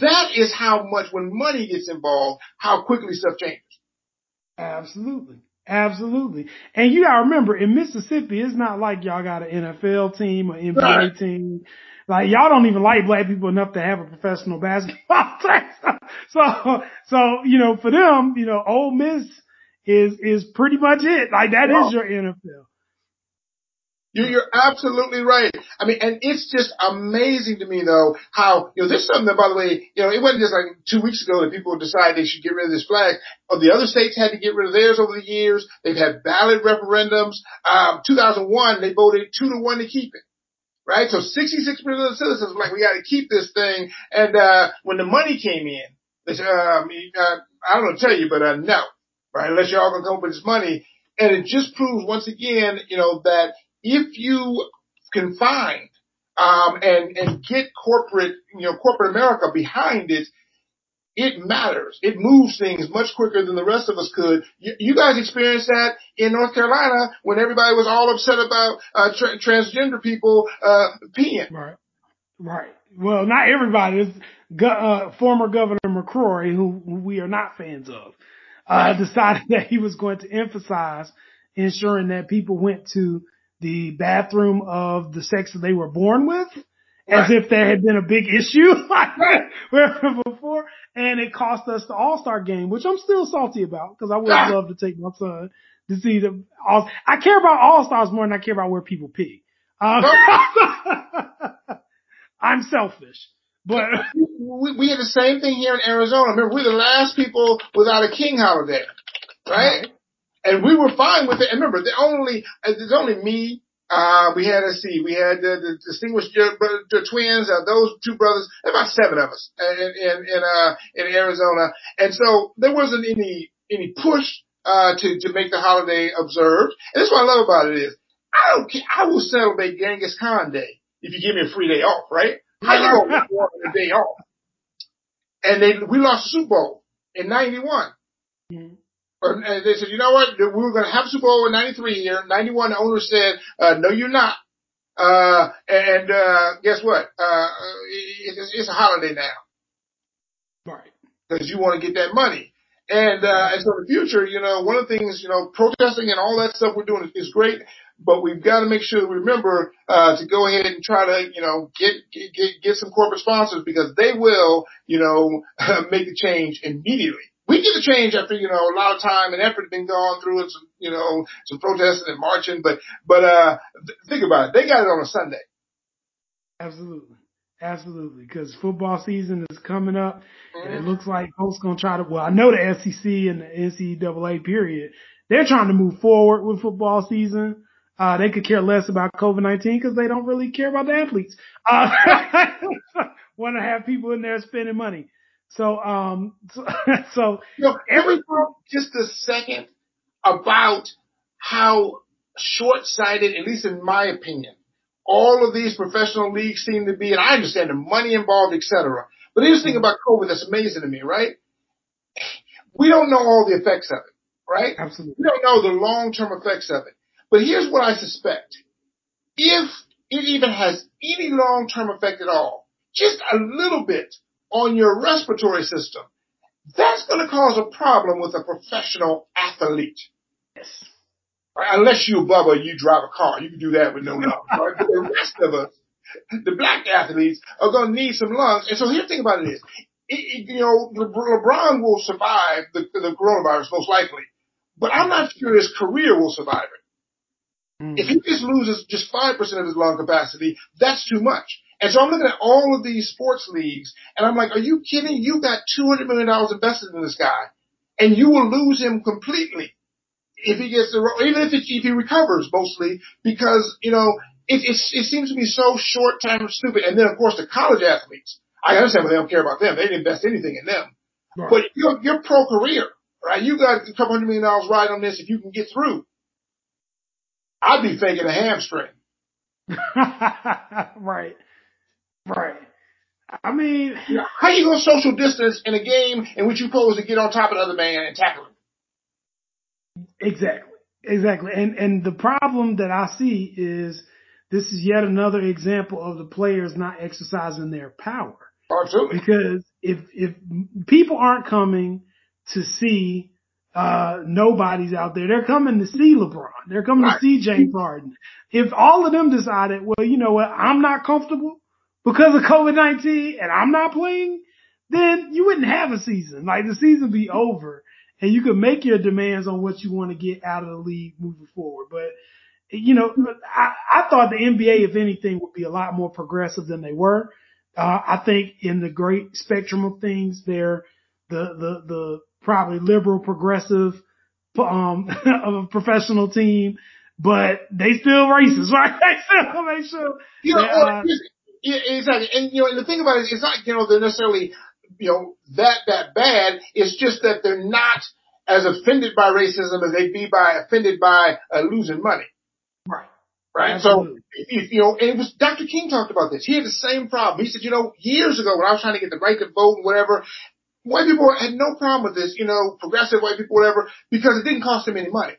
That is how much when money gets involved, how quickly stuff changes. Absolutely. Absolutely. And you gotta remember, in Mississippi, it's not like y'all got an NFL team or NBA right. team. Like y'all don't even like black people enough to have a professional basketball team. So, so, you know, for them, you know, Ole Miss is, is pretty much it. Like that is your NFL. You're absolutely right. I mean, and it's just amazing to me though how, you know, this is something that by the way, you know, it wasn't just like two weeks ago that people decided they should get rid of this flag. Oh, the other states had to get rid of theirs over the years. They've had ballot referendums. Um, 2001, they voted two to one to keep it. Right? So 66% of the citizens were like, we gotta keep this thing. And, uh, when the money came in, they said, uh, I uh, don't know to tell you, but, uh, no. Right? Unless you're all gonna come up with this money. And it just proves once again, you know, that if you can find um, and and get corporate, you know, corporate America behind it, it matters. It moves things much quicker than the rest of us could. You, you guys experienced that in North Carolina when everybody was all upset about uh, tra- transgender people uh, peeing. Right, right. Well, not everybody. It's go- uh, former Governor McCrory, who, who, we are not fans of, uh, decided that he was going to emphasize ensuring that people went to the bathroom of the sex that they were born with. Right. As if there had been a big issue like before, and it cost us the All Star game, which I'm still salty about because I would have loved to take my son to see the all. I care about All Stars more than I care about where people pee. Um, I'm selfish, but we, we had the same thing here in Arizona. Remember, we're the last people without a king holiday, right? And we were fine with it. And remember, the only, uh, there's only me, uh, we had, let's see, we had the, the distinguished the twins, uh, those two brothers, about seven of us in, in, in, uh, in Arizona. And so there wasn't any, any push, uh, to, to make the holiday observed. And that's what I love about it is, I don't care, I will celebrate Genghis Khan Day if you give me a free day off, right? How you want a day off? And they, we lost the Super Bowl in 91. Mm-hmm. Or, and they said, you know what? We were going to have Super Bowl in 93 here. 91, the owner said, uh, no, you're not. Uh, and, uh, guess what? Uh, it's, it's a holiday now. Right. Cause you want to get that money. And, uh, and so in the future, you know, one of the things, you know, protesting and all that stuff we're doing is great, but we've got to make sure that we remember, uh, to go ahead and try to, you know, get, get, get some corporate sponsors because they will, you know, make the change immediately we get a change after, you know, a lot of time and effort been gone through and some, you know, some protesting and marching. But, but, uh, th- think about it. They got it on a Sunday. Absolutely. Absolutely. Cause football season is coming up and it looks like folks going to try to, well, I know the SEC and the NCAA period, they're trying to move forward with football season. Uh, they could care less about COVID-19 because they don't really care about the athletes. Uh, want to have people in there spending money. So, um, so, so you know, every just a second about how short-sighted, at least in my opinion, all of these professional leagues seem to be, and I understand the money involved, etc. But here's the thing about COVID that's amazing to me, right? We don't know all the effects of it, right? Absolutely. We don't know the long-term effects of it. But here's what I suspect. If it even has any long-term effect at all, just a little bit, on your respiratory system, that's going to cause a problem with a professional athlete. Yes. Right? Unless you're Bubba, you drive a car. You can do that with no lungs. Right? But the rest of us, the black athletes, are going to need some lungs. And so here's the thing about it is, it, it, you know, LeBron will survive the, the coronavirus most likely, but I'm not sure his career will survive it. Mm. If he just loses just 5% of his lung capacity, that's too much. And so I'm looking at all of these sports leagues and I'm like, are you kidding? You got $200 million invested in this guy and you will lose him completely if he gets the, even if, it, if he recovers mostly because, you know, it, it, it seems to be so short term and stupid. And then of course the college athletes, I understand why they don't care about them. They didn't invest anything in them. Right. But your, your pro career, right? You got a couple hundred million dollars right on this if you can get through. I'd be faking a hamstring. right. Right. I mean, how you gonna social distance in a game in which you're supposed to get on top of another man and tackle him? Exactly. Exactly. And and the problem that I see is this is yet another example of the players not exercising their power. Absolutely. Because if if people aren't coming to see uh nobodies out there, they're coming to see LeBron. They're coming right. to see James Harden. If all of them decided, well, you know what, I'm not comfortable because of COVID-19 and I'm not playing, then you wouldn't have a season. Like the season be over and you could make your demands on what you want to get out of the league moving forward. But you know, I, I thought the NBA, if anything, would be a lot more progressive than they were. Uh, I think in the great spectrum of things, they're the, the, the probably liberal progressive, um, of a professional team, but they still racist, right? They still, they still, you know, uh, yeah, exactly. And, you know, and the thing about it, it's not, you know, they're necessarily, you know, that, that bad. It's just that they're not as offended by racism as they'd be by offended by uh, losing money. Right. Right. Absolutely. So, if, you know, and it was Dr. King talked about this. He had the same problem. He said, you know, years ago when I was trying to get the right to vote and whatever, white people had no problem with this, you know, progressive white people, whatever, because it didn't cost them any money.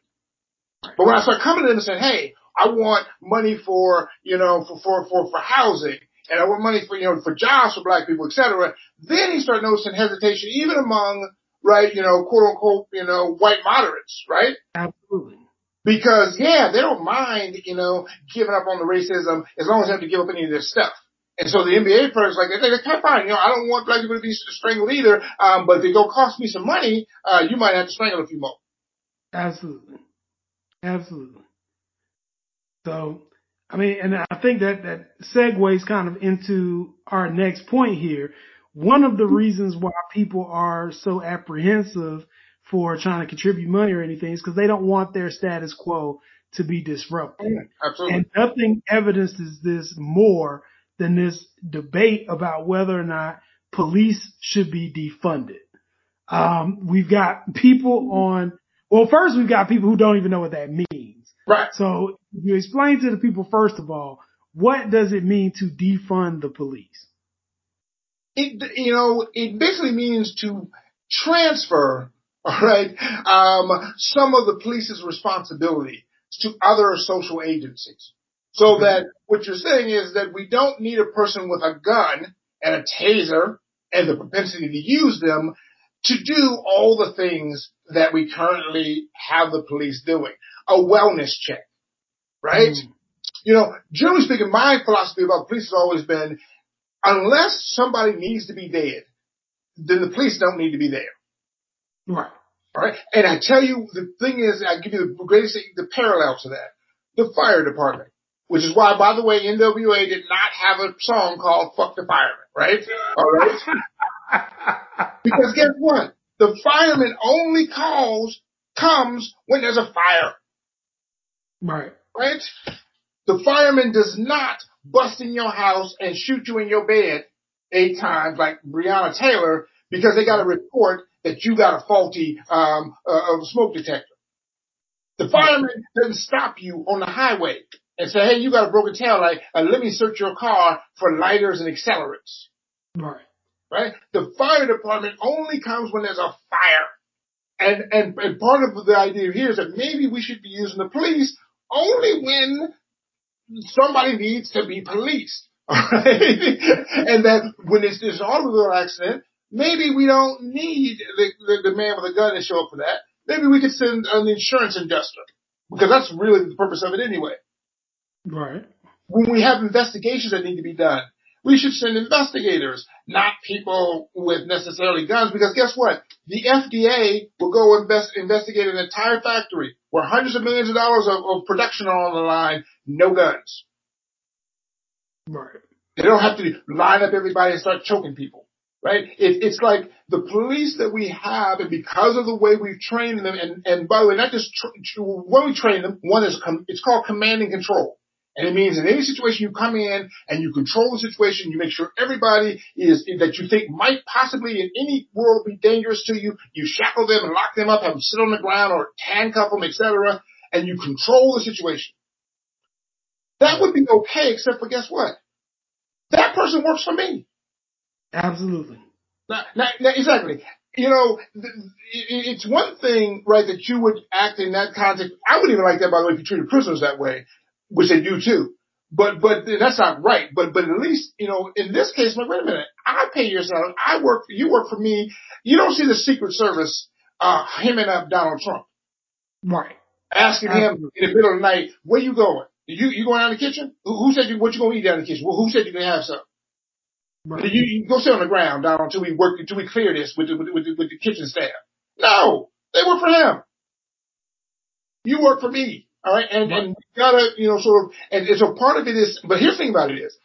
But when I started coming to them and saying, hey, I want money for, you know, for, for, for, for housing and I want money for, you know, for jobs for black people, et cetera. Then he started noticing hesitation even among, right, you know, quote unquote, you know, white moderates, right? Absolutely. Because yeah, they don't mind, you know, giving up on the racism as long as they have to give up any of their stuff. And so the NBA players like they're kind of fine, you know, I don't want black people to be strangled either, um, but if it go cost me some money, uh, you might have to strangle a few more. Absolutely. Absolutely. So, I mean, and I think that that segues kind of into our next point here. One of the reasons why people are so apprehensive for trying to contribute money or anything is because they don't want their status quo to be disrupted. absolutely. And nothing evidences this more than this debate about whether or not police should be defunded. Um, we've got people on, well, first we've got people who don't even know what that means. Right. So you explain to the people, first of all, what does it mean to defund the police? It, you know, it basically means to transfer, all right, um, some of the police's responsibility to other social agencies. So mm-hmm. that what you're saying is that we don't need a person with a gun and a taser and the propensity to use them to do all the things that we currently have the police doing. A wellness check, right? Mm. You know, generally speaking, my philosophy about police has always been, unless somebody needs to be dead, then the police don't need to be there. Right. All right. And I tell you, the thing is, I give you the greatest, the parallel to that. The fire department. Which is why, by the way, NWA did not have a song called Fuck the Fireman, right? All right. because guess what? The fireman only calls, comes when there's a fire. Right. Right? The fireman does not bust in your house and shoot you in your bed eight times like Breonna Taylor because they got a report that you got a faulty um, uh, smoke detector. The fireman doesn't stop you on the highway and say, hey, you got a broken tail light, uh, let me search your car for lighters and accelerants. Right. Right? The fire department only comes when there's a fire. And, and, and part of the idea here is that maybe we should be using the police only when somebody needs to be policed. Right? and that when it's this automobile accident, maybe we don't need the, the, the man with a gun to show up for that. Maybe we could send an insurance adjuster because that's really the purpose of it anyway. Right. When we have investigations that need to be done, we should send investigators, not people with necessarily guns, because guess what? The FDA will go invest, investigate an entire factory where hundreds of millions of dollars of, of production are on the line, no guns. Right. They don't have to line up everybody and start choking people, right? It, it's like the police that we have, and because of the way we've trained them, and, and by the way, not just tra- when we train them, one is com- it's called command and control. And it means in any situation you come in and you control the situation, you make sure everybody is that you think might possibly in any world be dangerous to you. You shackle them and lock them up, have them sit on the ground or handcuff them, etc. And you control the situation. That would be okay, except for guess what? That person works for me. Absolutely. Now, now, now, exactly. You know, it's one thing, right, that you would act in that context. I wouldn't even like that, by the way, if you treated prisoners that way, which they do too. But, but that's not right. But, but at least, you know, in this case, like, wait a minute, I pay your salary. I work, for you work for me. You don't see the Secret Service, uh, hemming up Donald Trump. Right. Asking Absolutely. him in the middle of the night, where you going? You, you going out in the kitchen? Who, who said you, what you gonna eat down in the kitchen? Well, who said you gonna have something? Right. You, you go sit on the ground, Donald, until we work, until we clear this with the, with, the, with, the, with the kitchen staff. No, they work for him. You work for me. All right. And, and you gotta, you know, sort of, and, and so part of it is, but here's the thing about it is,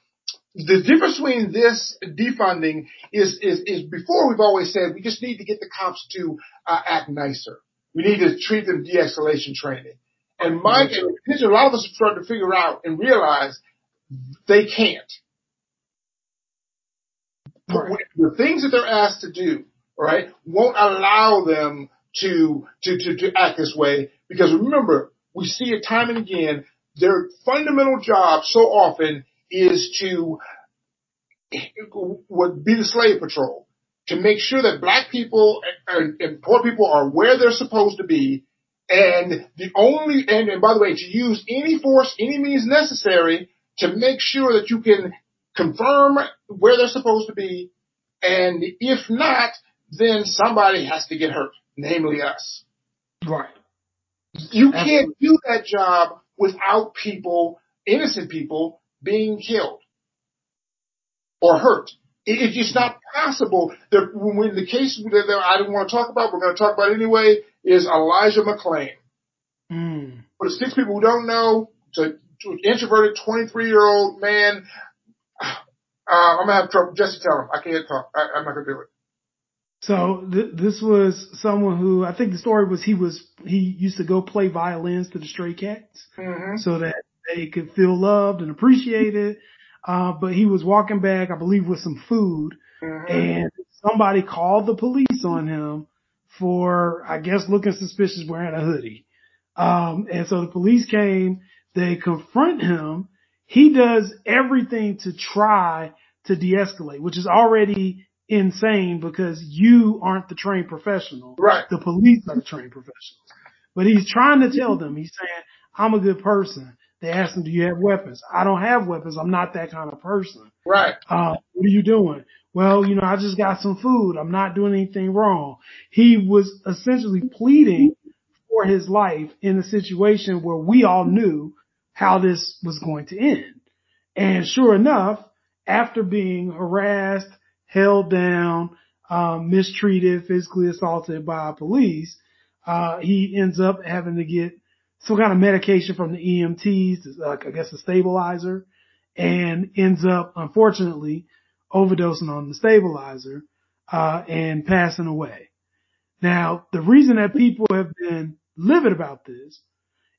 the difference between this defunding is, is, is before we've always said we just need to get the cops to uh, act nicer. We need to treat them de-escalation training. And Mike, and a lot of us are starting to figure out and realize they can't. Right. The things that they're asked to do, right, won't allow them to, to, to, to act this way because remember, we see it time and again. Their fundamental job so often is to would be the slave patrol to make sure that black people and, and, poor people are where they're supposed to be. And the only, and, and by the way, to use any force, any means necessary to make sure that you can confirm where they're supposed to be. And if not, then somebody has to get hurt, namely us. Right. You can't do that job without people, innocent people, being killed or hurt. It's just not possible. The, when the case that I didn't want to talk about, we're going to talk about anyway, is Elijah McClain. Mm. For the six people who don't know, it's an introverted 23 year old man. Uh, I'm gonna have trouble. Jesse, tell him I can't talk. I, I'm not gonna do it. So th- this was someone who I think the story was he was he used to go play violins to the stray cats mm-hmm. so that they could feel loved and appreciated. Uh, but he was walking back, I believe, with some food, mm-hmm. and somebody called the police on him for, I guess, looking suspicious wearing a hoodie. Um, and so the police came, they confront him. He does everything to try to de-escalate, which is already insane because you aren't the trained professional. Right. The police are the trained professionals. But he's trying to tell them, he's saying, I'm a good person. They ask him, do you have weapons? I don't have weapons. I'm not that kind of person. Right. Uh, what are you doing? Well, you know, I just got some food. I'm not doing anything wrong. He was essentially pleading for his life in a situation where we all knew how this was going to end. And sure enough, after being harassed, held down, um, mistreated, physically assaulted by police, uh, he ends up having to get some kind of medication from the EMTs, like I guess a stabilizer, and ends up unfortunately overdosing on the stabilizer, uh, and passing away. Now, the reason that people have been livid about this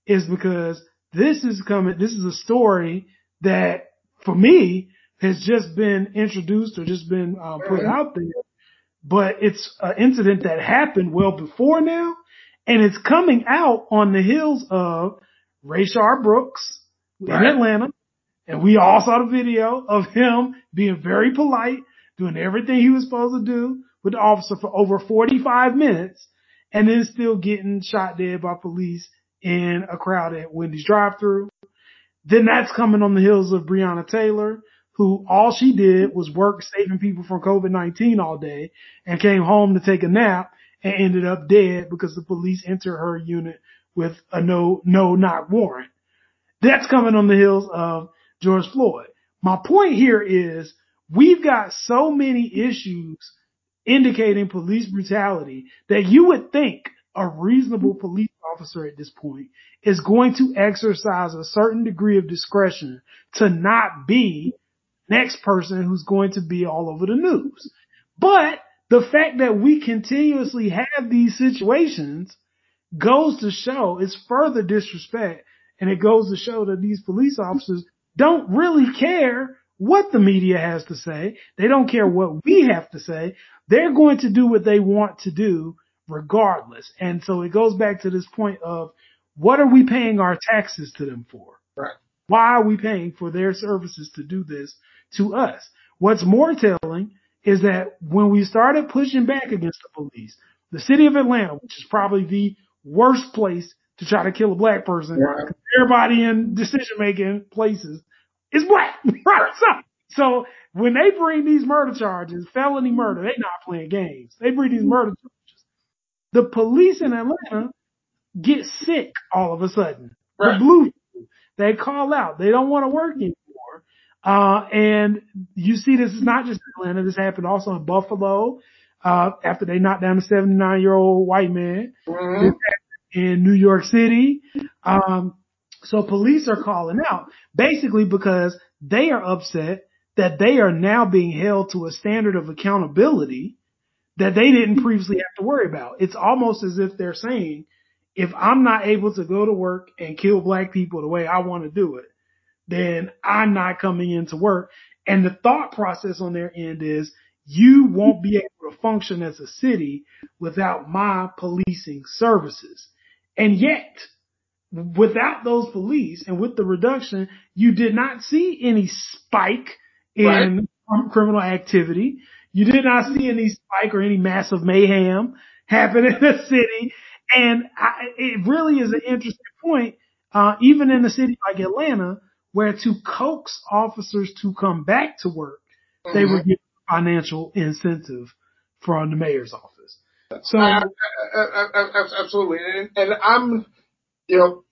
is because this is coming, this is a story that for me has just been introduced or just been uh, put out there, but it's an incident that happened well before now, and it's coming out on the heels of Rayshard Brooks right. in Atlanta, and we all saw the video of him being very polite, doing everything he was supposed to do with the officer for over 45 minutes, and then still getting shot dead by police in a crowd at Wendy's drive-through. Then that's coming on the heels of Breonna Taylor, who all she did was work saving people from COVID-19 all day and came home to take a nap and ended up dead because the police entered her unit with a no, no not warrant. That's coming on the heels of George Floyd. My point here is we've got so many issues indicating police brutality that you would think a reasonable police officer at this point is going to exercise a certain degree of discretion to not be next person who's going to be all over the news. But the fact that we continuously have these situations goes to show it's further disrespect and it goes to show that these police officers don't really care what the media has to say. They don't care what we have to say. They're going to do what they want to do regardless. And so it goes back to this point of what are we paying our taxes to them for? Right. Why are we paying for their services to do this to us? What's more telling is that when we started pushing back against the police, the city of Atlanta, which is probably the worst place to try to kill a black person, Right. everybody in decision making places is black. Right. So, so when they bring these murder charges, felony murder, they not playing games. They bring these murder charges. The police in Atlanta get sick all of a sudden. Right. The blue, they call out. They don't want to work anymore. Uh, and you see this is not just in Atlanta. This happened also in Buffalo, uh, after they knocked down a 79 year old white man Mhm. in New York City. Um, so police are calling out basically because they are upset that they are now being held to a standard of accountability that they didn't previously have to worry about. It's almost as if they're saying, if I'm not able to go to work and kill black people the way I want to do it, then I'm not coming into work. And the thought process on their end is you won't be able to function as a city without my policing services. And yet, without those police and with the reduction, you did not see any spike in criminal activity. You did not see any spike or any massive mayhem happen in the city. And I, it really is an interesting point, uh, even in a city like Atlanta, where to coax officers to come back to work, they Mhm. were given financial incentive from the mayor's office. So, I- I- I- absolutely, and, and I'm, you know,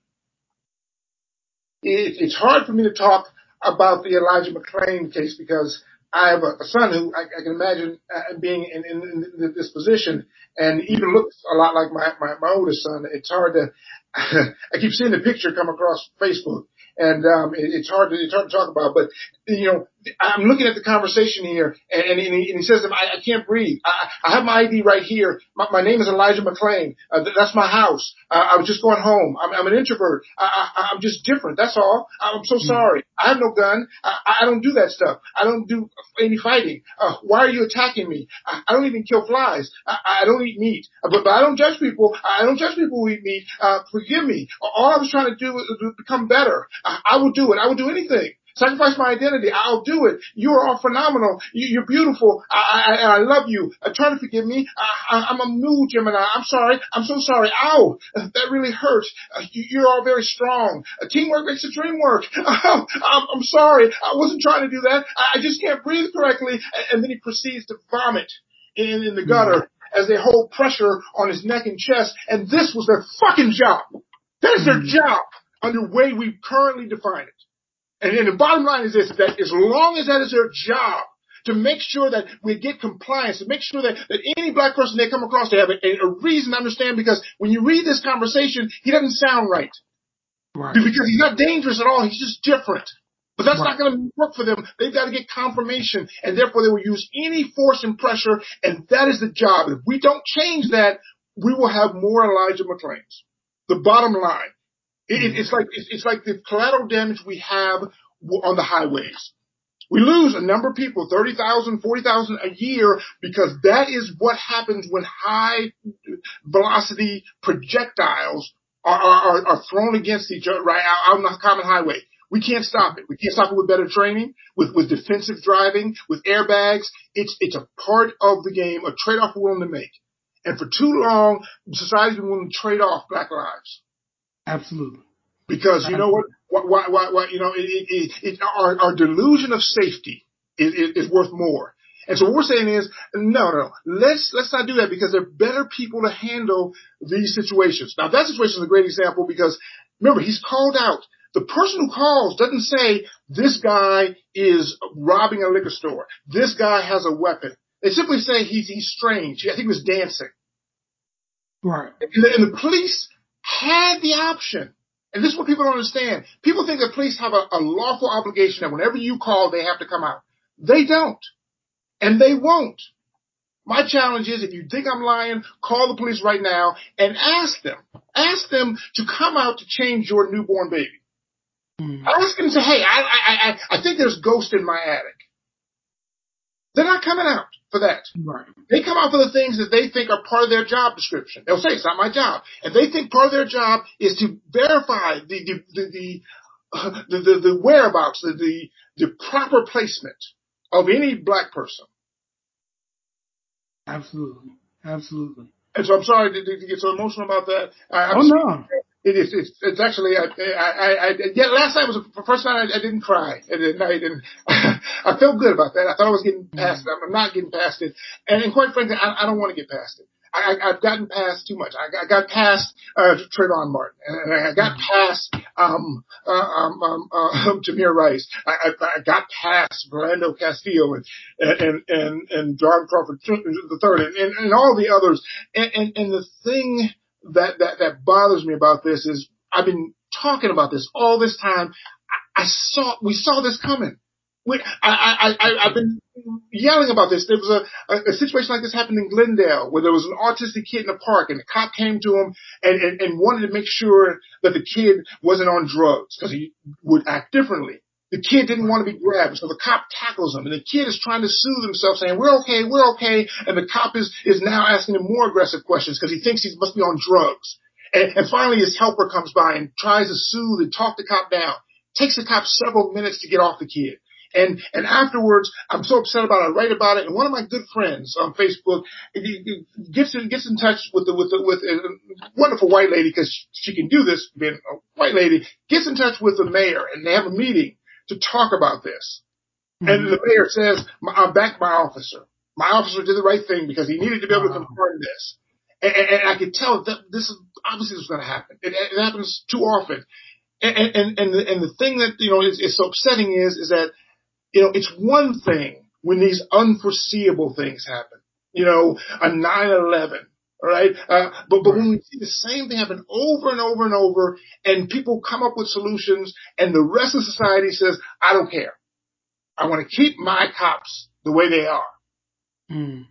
it, it's hard for me to talk about the Elijah McClain case because I have a, a son who I, I can imagine uh, being in, in, in this position and even looks a lot like my, my, my oldest son. It's hard to, I keep seeing the picture come across Facebook and, um, it, it's hard to, it's hard to talk about, but, you know, I'm looking at the conversation here and, and, he, and he says, I, I can't breathe. I, I have my ID right here. My, my name is Elijah McClain. Uh, th- that's my house. Uh, I was just going home. I'm, I'm an introvert. I, I, I'm just different. That's all. I'm so sorry. I have no gun. I, I don't do that stuff. I don't do any fighting. Uh, why are you attacking me? I, I don't even kill flies. I, I don't eat meat. Uh, But, but I don't judge people. I don't judge people who eat meat. Uh, forgive me. All I was trying to do was become better. I, I will do it. I will do anything. Sacrifice my identity. I'll do it. You are all phenomenal. You, you're beautiful. I, I, I love you. Uh, try to forgive me. I, I, I'm a new Gemini. I'm sorry. I'm so sorry. Ow. That really hurts. Uh, you, you're all very strong. Uh, teamwork makes the dream work. I'm, I'm sorry. I wasn't trying to do that. I, I just can't breathe correctly. And, and then he proceeds to vomit in, in the gutter as they hold pressure on his neck and chest. And this was their fucking job. That is their Mhm. job under the way we currently define it. And, then the bottom line is this, that as long as that is their job, to make sure that we get compliance, to make sure that, that any black person they come across, they have a, a reason to understand because when you read this conversation, he doesn't sound right. right. Because he's not dangerous at all, he's just different. But that's Right. not going to work for them. They've got to get confirmation, and therefore they will use any force and pressure, and that is the job. If we don't change that, we will have more Elijah McClains. The bottom line. It, it- it's like it's, it's like the collateral damage we have on the highways. We lose a number of people, 30,000, 40,000 a year, because that is what happens when high velocity projectiles are, are, are- thrown against each other right out on the common highway. We can't stop it. We can't stop it with better training, with, with defensive driving, with airbags. It's, it's a part of the game, a trade-off we're willing to make. And for too long, society's been willing to trade off black lives. Absolutely. Because you know what? Why, why, why, you know, it, it, it, our, our delusion of safety is, is, is worth more. And so what we're saying is, no, no, let's, let's not do that because there are better people to handle these situations. Now that situation is a great example because remember, he's called out. The person who calls doesn't say this guy is robbing a liquor store. This guy has a weapon. They simply say he's, he's strange. I think he was dancing. Right. And the, and the police had the option. And this is what people don't understand. People think that police have a, a lawful obligation that whenever you call, they have to come out. They don't. And they won't. My challenge is if you think I'm lying, call the police right now and ask them, ask them to come out to change your newborn baby. Mm. Ask them to say, hey, I, I, I, I think there's ghost in my attic. They're not coming out for that. Right. They come out for the things that they think are part of their job description. They'll say it's not my job, and they think part of their job is to verify the the the the, uh, the, the, the, whereabouts, the, the the proper placement of any black person. Absolutely, absolutely. And so I'm sorry to, to get so emotional about that. I, oh no. It is. It's, it's actually. I, I, I, yeah. Last night was the first night I, I didn't cry at night, and I felt good about that. I thought I was getting past mm-hmm. it. I'm not getting past it, and, and quite frankly, I, I don't want to get past it. I, I've gotten past too much. I, I got past uh, Trayvon Martin, and I got past um, uh, um, um, uh, Tamir Rice. I, I, I got past Philando Castile and and and and John Crawford the third, and, and, and all the others. And, and and the thing that that that bothers me about this is I've been talking about this all this time. I, I saw we saw this coming. I, I, I, I've been yelling about this. There was a, a, a situation like this happened in Glendale where there was an autistic kid in the park and the cop came to him and, and, and wanted to make sure that the kid wasn't on drugs because he would act differently. The kid didn't want to be grabbed, so the cop tackles him, and the kid is trying to soothe himself, saying, "We're okay, we're okay," and the cop is is now asking him more aggressive questions because he thinks he must be on drugs. And, and finally, his helper comes by and tries to soothe and talk the cop down. Takes the cop several minutes to get off the kid. And, and afterwards, I'm so upset about it. I write about it. And one of my good friends on Facebook gets in, gets in touch with the, with the, with a wonderful white lady because she can do this, being a white lady, gets in touch with the mayor and they have a meeting to talk about this. Mm-hmm. And the mayor says, "I'm back my officer. My officer did the right thing because he needed to be able to confirm this. And, and, and I could tell that this is obviously this was going to happen. It, it, happens too often. And, and, and, the, and the thing that, you know, is, is so upsetting is, is that you know, it's one thing when these unforeseeable things happen. You know, a 9-11, all right? Uh, but, but when we see the same thing happen over and over and over and people come up with solutions and the rest of society says, I don't care. I want to keep my cops the way they are. Mm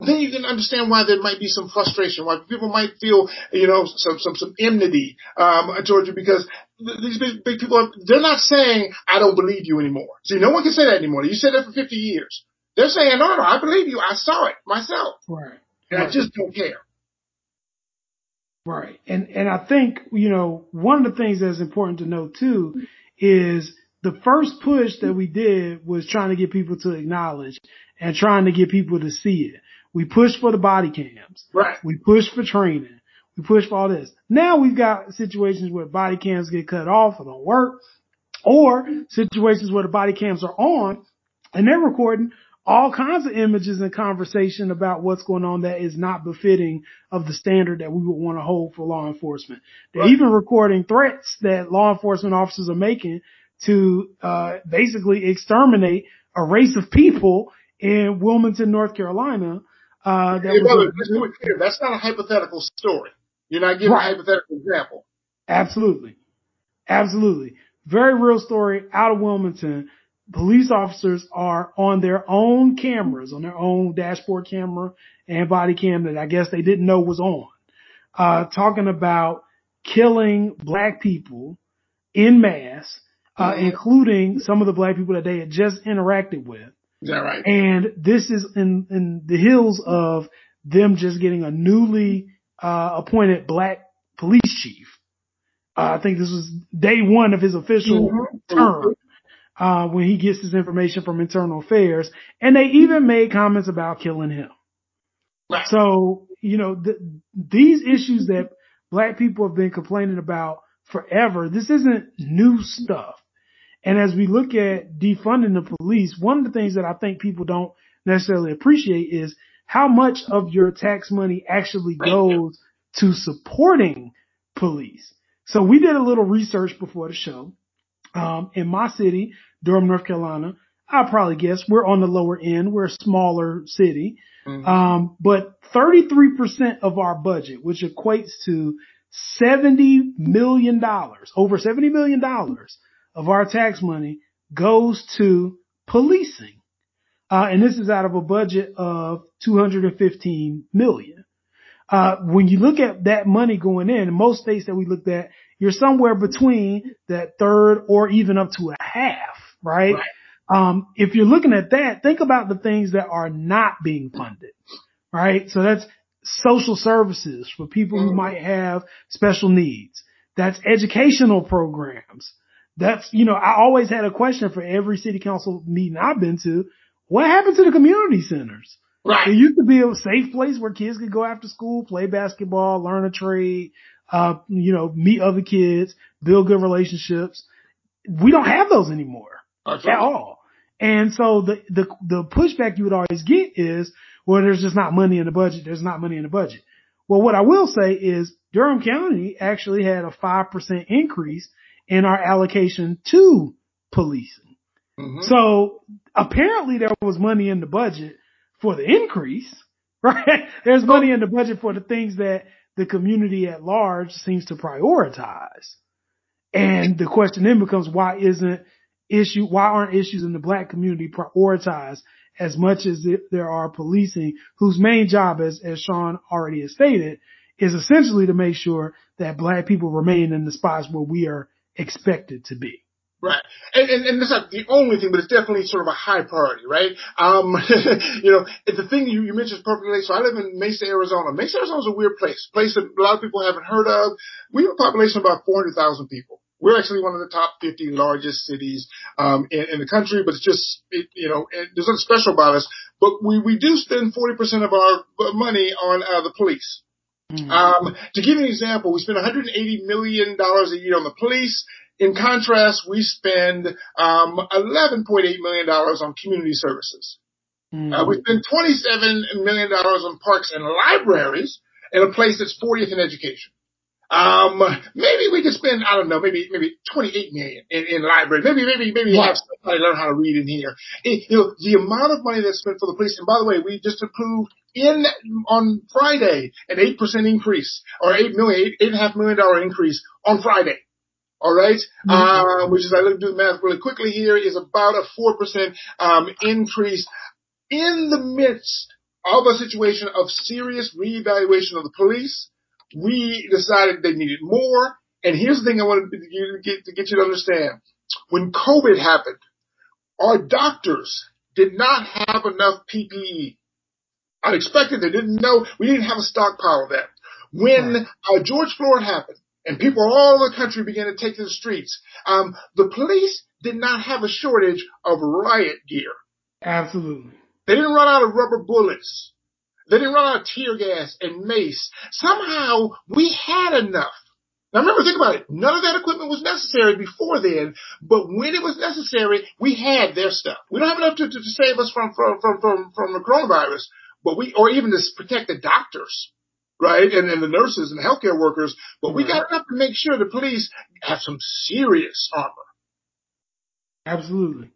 then you can understand why there might be some frustration, why people might feel, you know, some some some enmity um, towards you because these big, big people are, they're not saying I don't believe you anymore. See, no one can say that anymore. You said that for 50 years. They're saying no, no, I believe you. I saw it myself, right? And right. I just don't care. Right, and and I think you know one of the things that's important to know too is the first push that we did was trying to get people to acknowledge and trying to get people to see it. We push for the body cams. Right. We push for training. We push for all this. Now we've got situations where body cams get cut off or don't work, or situations where the body cams are on and they're recording all kinds of images and conversation about what's going on that is not befitting of the standard that we would want to hold for law enforcement. They're right. even recording threats that law enforcement officers are making to uh, basically exterminate a race of people in Wilmington, North Carolina, uh, that hey, brother, let's do clear. That's not a hypothetical story. You're not giving right. a hypothetical example. Absolutely. Absolutely. Very real story out of Wilmington. Police officers are on their own cameras, on their own dashboard camera and body cam that I guess they didn't know was on, uh, talking about killing black people in mass, uh, mm-hmm. including some of the black people that they had just interacted with. Is that right? And this is in, in the heels of them just getting a newly uh, appointed black police chief. Uh, I think this was day one of his official mm-hmm. term. Uh, when he gets his information from internal affairs and they even made comments about killing him. Right. So, you know, th- these issues that black people have been complaining about forever, this isn't new stuff. And as we look at defunding the police, one of the things that I think people don't necessarily appreciate is how much of your tax money actually goes to supporting police. So we did a little research before the show. Um, in my city, Durham, North Carolina, I'll probably guess we're on the lower end. We're a smaller city. Mm-hmm. Um, but 33% of our budget, which equates to 70 million dollars, over 70 million dollars of our tax money goes to policing. Uh, and this is out of a budget of 215 million. Uh, when you look at that money going in, in most states that we looked at, you're somewhere between that third or even up to a half, right? right. Um, if you're looking at that, think about the things that are not being funded, right? So that's social services for people who mm-hmm. might have special needs. That's educational programs. That's, you know, I always had a question for every city council meeting I've been to. What happened to the community centers? Right. It used to be a safe place where kids could go after school, play basketball, learn a trade, uh, you know, meet other kids, build good relationships. We don't have those anymore at all. And so the, the, the pushback you would always get is, well, there's just not money in the budget. There's not money in the budget. Well, what I will say is Durham County actually had a 5% increase in our allocation to policing. Mm-hmm. So apparently there was money in the budget for the increase, right? There's money in the budget for the things that the community at large seems to prioritize. And the question then becomes why isn't issue, why aren't issues in the black community prioritized as much as there are policing whose main job, as, as Sean already has stated, is essentially to make sure that black people remain in the spots where we are expected to be. Right. And, and, and that's not the only thing, but it's definitely sort of a high priority, right? Um, you know, the thing you, you mentioned is perfectly, so I live in Mesa, Arizona. Mesa, Arizona is a weird place, place that a lot of people haven't heard of. We have a population of about 400,000 people. We're actually one of the top 50 largest cities um, in, in, the country, but it's just, it, you know, there's nothing special about us. But we, we do spend 40% of our money on uh, the police. Mm-hmm. Um, to give you an example, we spend 180 million dollars a year on the police. In contrast, we spend um, 11.8 million dollars on community services. Mm-hmm. Uh, we spend 27 million dollars on parks and libraries in a place that's 40th in education. Um, maybe we could spend, I don't know, maybe, maybe 28 million in, in library. Maybe, maybe, maybe have somebody learn how to read in here. It, you know, the amount of money that's spent for the police, and by the way, we just approved in, on Friday, an 8% increase, or 8 million, eight, eight and a half million dollar increase on Friday. All right? mm-hmm. uh, which is I look do the math really quickly here is about a four percent um, increase in the midst of a situation of serious reevaluation of the police we decided they needed more. And here's the thing I wanted to get, to get you to understand. When COVID happened, our doctors did not have enough PPE. Unexpected. They didn't know. We didn't have a stockpile of that. When uh, George Floyd happened and people all over the country began to take to the streets, um, the police did not have a shortage of riot gear. Absolutely. They didn't run out of rubber bullets. They didn't run out of tear gas and mace. Somehow we had enough. Now remember, think about it. None of that equipment was necessary before then, but when it was necessary, we had their stuff. We don't have enough to, to, to save us from, from, from, from, from the coronavirus, but we, or even to protect the doctors, right? And, and the nurses and the healthcare workers, but we got enough to make sure the police have some serious armor. Absolutely.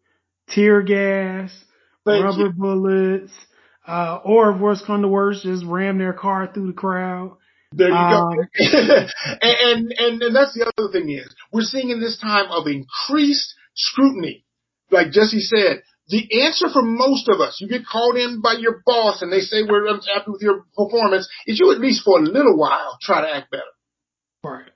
Tear gas, Thank rubber you. bullets, uh, or if worse come to worse, just ram their car through the crowd. There you um, go. and, and, and that's the other thing is we're seeing in this time of increased scrutiny, like Jesse said, the answer for most of us, you get called in by your boss and they say we're unhappy with your performance, is you at least for a little while try to act better. Right.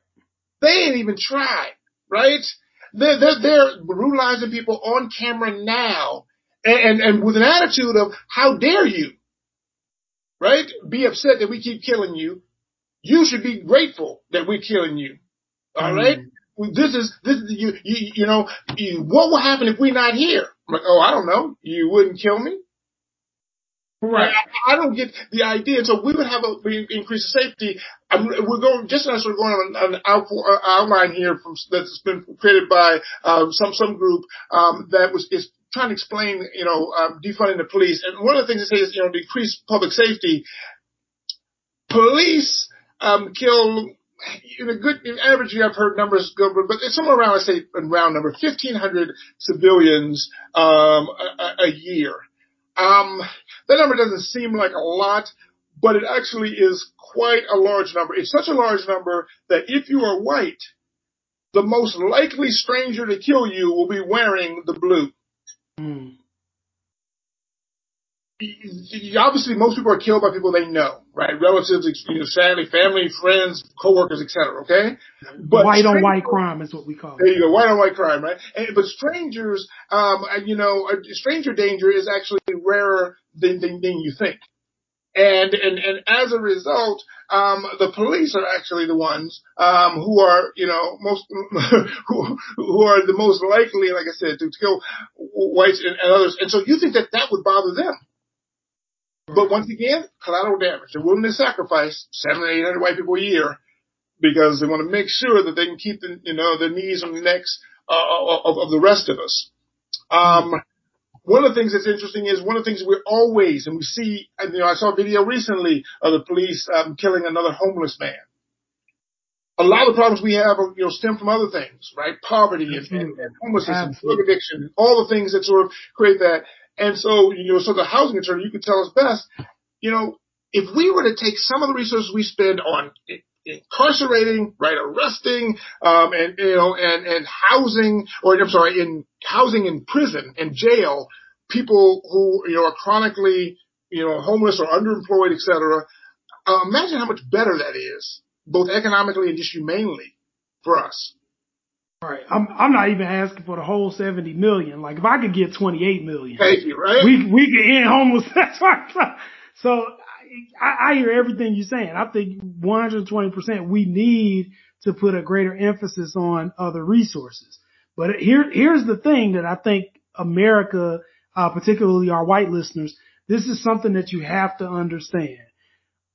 They ain't even tried, right? They're, they're, they're brutalizing people on camera now and, and, and with an attitude of, how dare you? Right? Be upset that we keep killing you. You should be grateful that we're killing you. All mm. right. This is, this is, you, you, you know, you, what will happen if we're not here? I'm like, oh, I don't know. You wouldn't kill me? Right. I, I, don't get the idea. So we would have a we increase of safety. I'm, we're going just as we're going on an out, uh, outline here from that's been created by uh, some some group um, that was is trying to explain, you know, um, defunding the police. And one of the things they say is, you know, decrease public safety. Police um, kill in a good in average year. I've heard numbers go, but it's somewhere around, let's say, a round number, fifteen hundred civilians um, a, a, year. Um, that number doesn't seem like a lot, but it actually is quite a large number. It's such a large number that if you are white, the most likely stranger to kill you will be wearing the blue. Mm. Obviously, most people are killed by people they know, right? Relatives, you know, sadly, family, friends, coworkers, etc. Okay, but white on white crime is what we call it. There you go, white on white crime, right? And, but strangers, um, you know, stranger danger is actually rarer than, than, than you think. And, and, and as a result, um, the police are actually the ones, um, who are, you know, most, who, who are the most likely, like I said, to kill whites and, and others. And so you think that that would bother them. But once again, collateral damage. They're willing to sacrifice seven, eight hundred white people a year because they want to make sure that they can keep the, you know, the knees on the necks uh, of, of the rest of us. Um, one of the things that's interesting is one of the things we're always, and we see, and, you know, I saw a video recently of the police um, killing another homeless man. A lot of the problems we have, are, you know, stem from other things, right? Poverty and, and, and homelessness and drug addiction, all the things that sort of create that. And so, you know, so the housing attorney, you could tell us best, you know, if we were to take some of the resources we spend on incarcerating, right, arresting, um, and you know, and and housing, or I'm sorry, in housing in prison and jail, people who you know are chronically, you know, homeless or underemployed, etc. Uh, imagine how much better that is, both economically and just humanely, for us. Right. I'm I'm not even asking for the whole seventy million. Like if I could get twenty eight million, thank you. Right. We we could end homelessness. so I, I hear everything you're saying. I think 120% we need to put a greater emphasis on other resources. But here, here's the thing that I think America, uh, particularly our white listeners, this is something that you have to understand.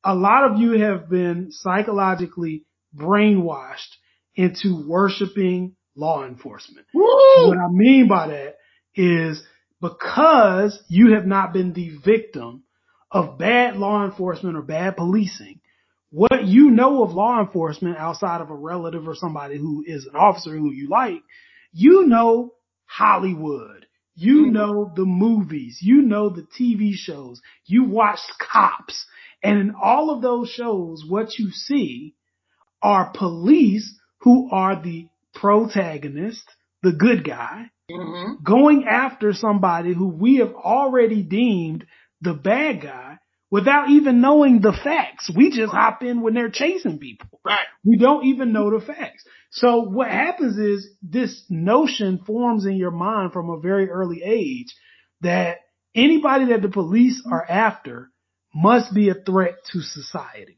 A lot of you have been psychologically brainwashed into worshiping law enforcement. What I mean by that is because you have not been the victim of bad law enforcement or bad policing, what you know of law enforcement outside of a relative or somebody who is an officer who you like, you know Hollywood. You mm-hmm. know the movies. You know the TV shows. You watch cops. And in all of those shows, what you see are police who are the protagonist, the good guy, mm-hmm. going after somebody who we have already deemed the bad guy without even knowing the facts. We just hop in when they're chasing people. Right. We don't even know the facts. So what happens is this notion forms in your mind from a very early age that anybody that the police are after must be a threat to society.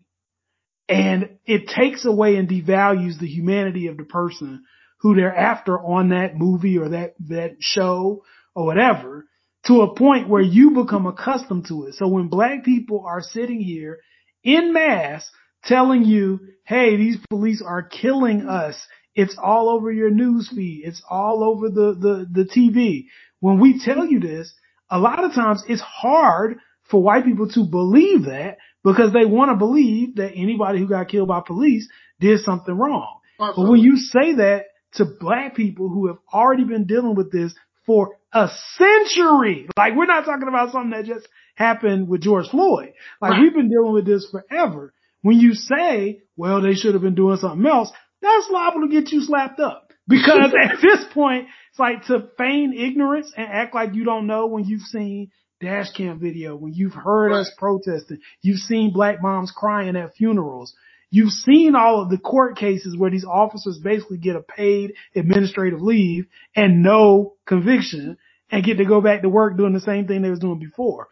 And it takes away and devalues the humanity of the person who they're after on that movie or that, that show or whatever to a point where you become accustomed to it. So when black people are sitting here in mass telling you, hey, these police are killing us. It's all over your news feed. It's all over the, the, the TV. When we tell you this, a lot of times it's hard for white people to believe that because they want to believe that anybody who got killed by police did something wrong. Absolutely. But when you say that to black people who have already been dealing with this for a century. Like we're not talking about something that just happened with George Floyd. Like right. we've been dealing with this forever. When you say, well, they should have been doing something else, that's liable to get you slapped up. Because at this point, it's like to feign ignorance and act like you don't know when you've seen dash cam video, when you've heard right. us protesting, you've seen black moms crying at funerals, You've seen all of the court cases where these officers basically get a paid administrative leave and no conviction and get to go back to work doing the same thing they was doing before.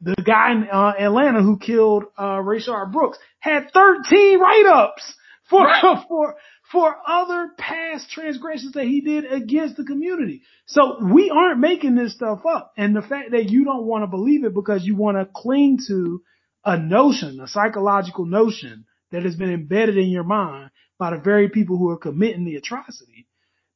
The guy in uh, Atlanta who killed uh, Rayshard Brooks had 13 write-ups for right. for for other past transgressions that he did against the community. So we aren't making this stuff up. And the fact that you don't want to believe it because you want to cling to a notion, a psychological notion that has been embedded in your mind by the very people who are committing the atrocity,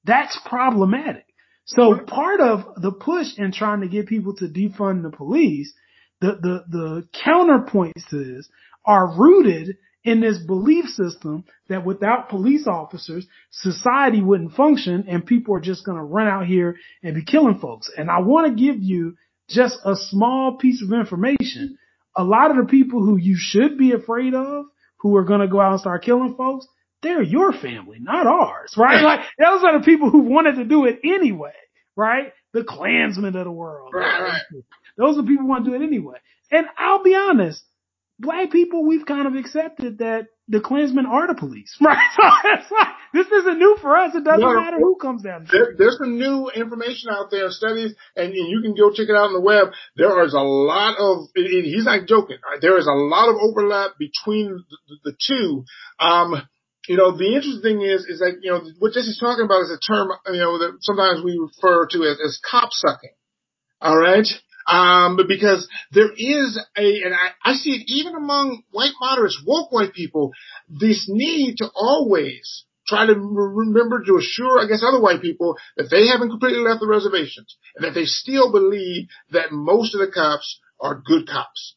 that's problematic. So part of the push in trying to get people to defund the police, the, the, the counterpoints to this are rooted in this belief system that without police officers, society wouldn't function and people are just going to run out here and be killing folks. And I want to give you just a small piece of information a lot of the people who you should be afraid of, who are going to go out and start killing folks, they're your family, not ours, right? like those are the people who wanted to do it anyway, right? The Klansmen of the world. Right, right. Those are the people who want to do it anyway. And I'll be honest, black people, we've kind of accepted that the Klansmen are the police, right? So it's like, this isn't new for us. It doesn't No. matter who comes down. There, there's some new information out there, studies, and, and you can go check it out on the web. There is a lot of, it, it- he's not joking. right? There is a lot of overlap between the, the, the two. Um, you know, the interesting thing is, is that, you know, what Jesse's talking about is a term, you know, that sometimes we refer to as, as cop sucking. All right. Um, but because there is a, and I, I see it even among white moderates, woke white people, this need to always try to remember to assure, I guess, other white people that they haven't completely left the reservations and that they still believe that most of the cops are good cops.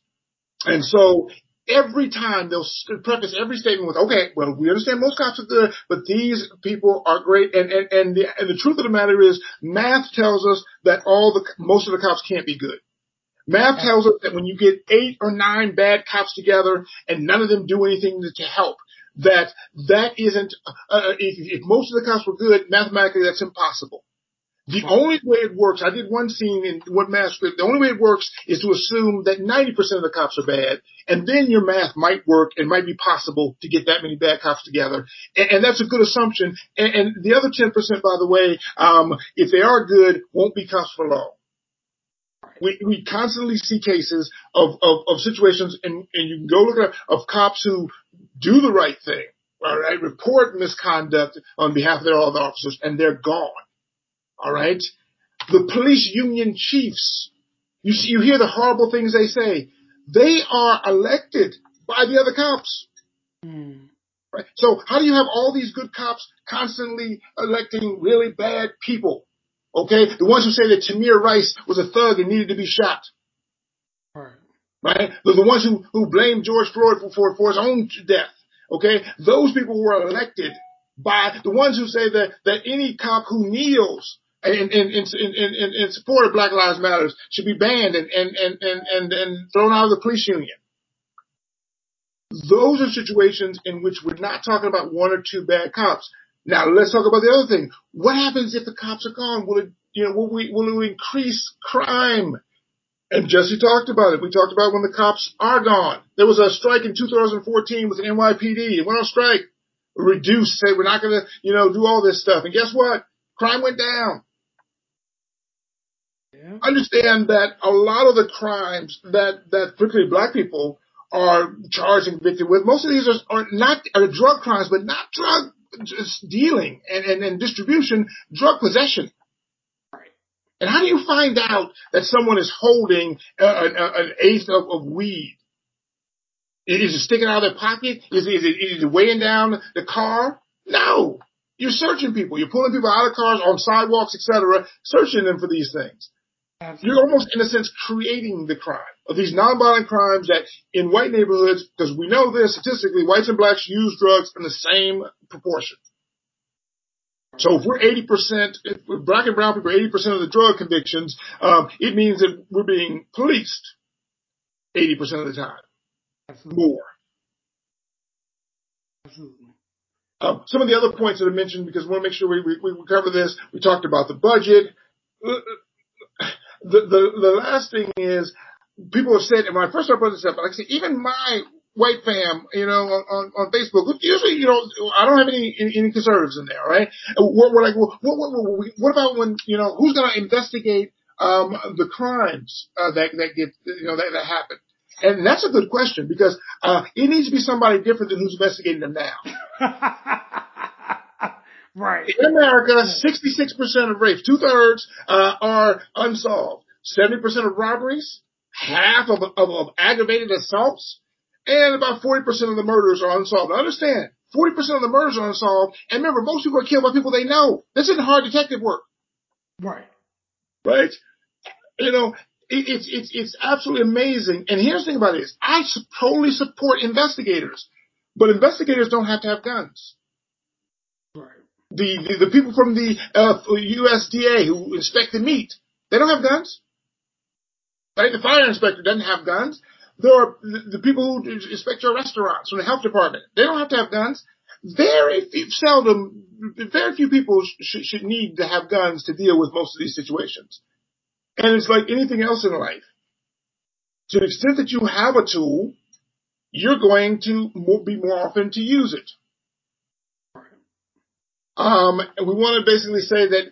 And so every time they'll preface every statement with, okay, well, we understand most cops are good, but these people are great. And, and, and the, and the truth of the matter is math tells us that all the, most of the cops can't be good. Math tells us that when you get eight or nine bad cops together and none of them do anything to, to help, that that isn't, uh, if, if most of the cops were good, mathematically that's impossible. The only way it works, I did one scene in one math script, the only way it works is to assume that 90% of the cops are bad, and then your math might work and might be possible to get that many bad cops together. And, and that's a good assumption. And, and the other 10%, by the way, um, if they are good, won't be cops for long. We, we constantly see cases of, of, of situations, and, and you can go look at of cops who do the right thing, report misconduct on behalf of their other officers, and they're gone. All right. The police union chiefs, you see, you hear the horrible things they say. They are elected by the other cops. Mm. Right? So how do you have all these good cops constantly electing really bad people? Okay, the ones who say that Tamir Rice was a thug and needed to be shot. Right. Right? They're the ones who, who blame George Floyd for, for, for his own death. Okay? Those people were elected by the ones who say that, that any cop who kneels in, in, in, in, support of Black Lives Matters should be banned and, and, and, and, and, and thrown out of the police union. Those are situations in which we're not talking about one or two bad cops. Now let's talk about the other thing. What happens if the cops are gone? Will it, you know, will we, will it increase crime? And Jesse talked about it. We talked about when the cops are gone. There was a strike in 2014 with the NYPD. It went on strike. Reduced, said we're not going to, you know, do all this stuff. And guess what? Crime went down. Yeah. Understand that a lot of the crimes that, that particularly black people are charged and convicted with, most of these are, are not are drug crimes, but not drug dealing and, and, and distribution, drug possession. And how do you find out that someone is holding an, eighth of, of weed? Is it sticking out of their pocket? Is is it, is it weighing down the car? No. You're searching people. You're pulling people out of cars on sidewalks, etc., searching them for these things. Absolutely. You're almost, in a sense, creating the crime of these nonviolent crimes that in white neighborhoods, because we know this statistically, whites and blacks use drugs in the same proportion. So if we're 80%, if black and brown people are 80% of the drug convictions, um, it means that we're being policed 80% of the time, Absolutely. more. Absolutely. Um, some of the other points that I mentioned, because we want to make sure we, we, we cover this, we talked about the budget. The, the, the last thing is, people have said, and when I first started this up, like I said, even my white fam, you know, on, on, on Facebook, usually, you know, I don't have any, any, any conservatives in there, right? We're, we're like, well, what, what, what, what about when, you know, who's going to investigate, um, the crimes, uh, that, that get, you know, that, that happen? And that's a good question because, uh, it needs to be somebody different than who's investigating them now. right. In America, 66% of rapes, two thirds, uh, are unsolved. 70% of robberies, half of, of, of aggravated assaults, and about 40% of the murders are unsolved. Now understand, 40% of the murders are unsolved, and remember, most people are killed by people they know. This isn't hard detective work, Right. right? You know, it, it's, it's, it's absolutely amazing. And here's the thing about this. I totally support investigators, but investigators don't have to have guns. The, the, the people from the uh, USDA who inspect the meat, they don't have guns. Right? The fire inspector doesn't have guns. there are the, the people who inspect your restaurants from the health department. They don't have to have guns. Very few, seldom, very few people should, should need to have guns to deal with most of these situations. And it's like anything else in life. To the extent that you have a tool, you're going to be more often to use it. Um, we want to basically say that,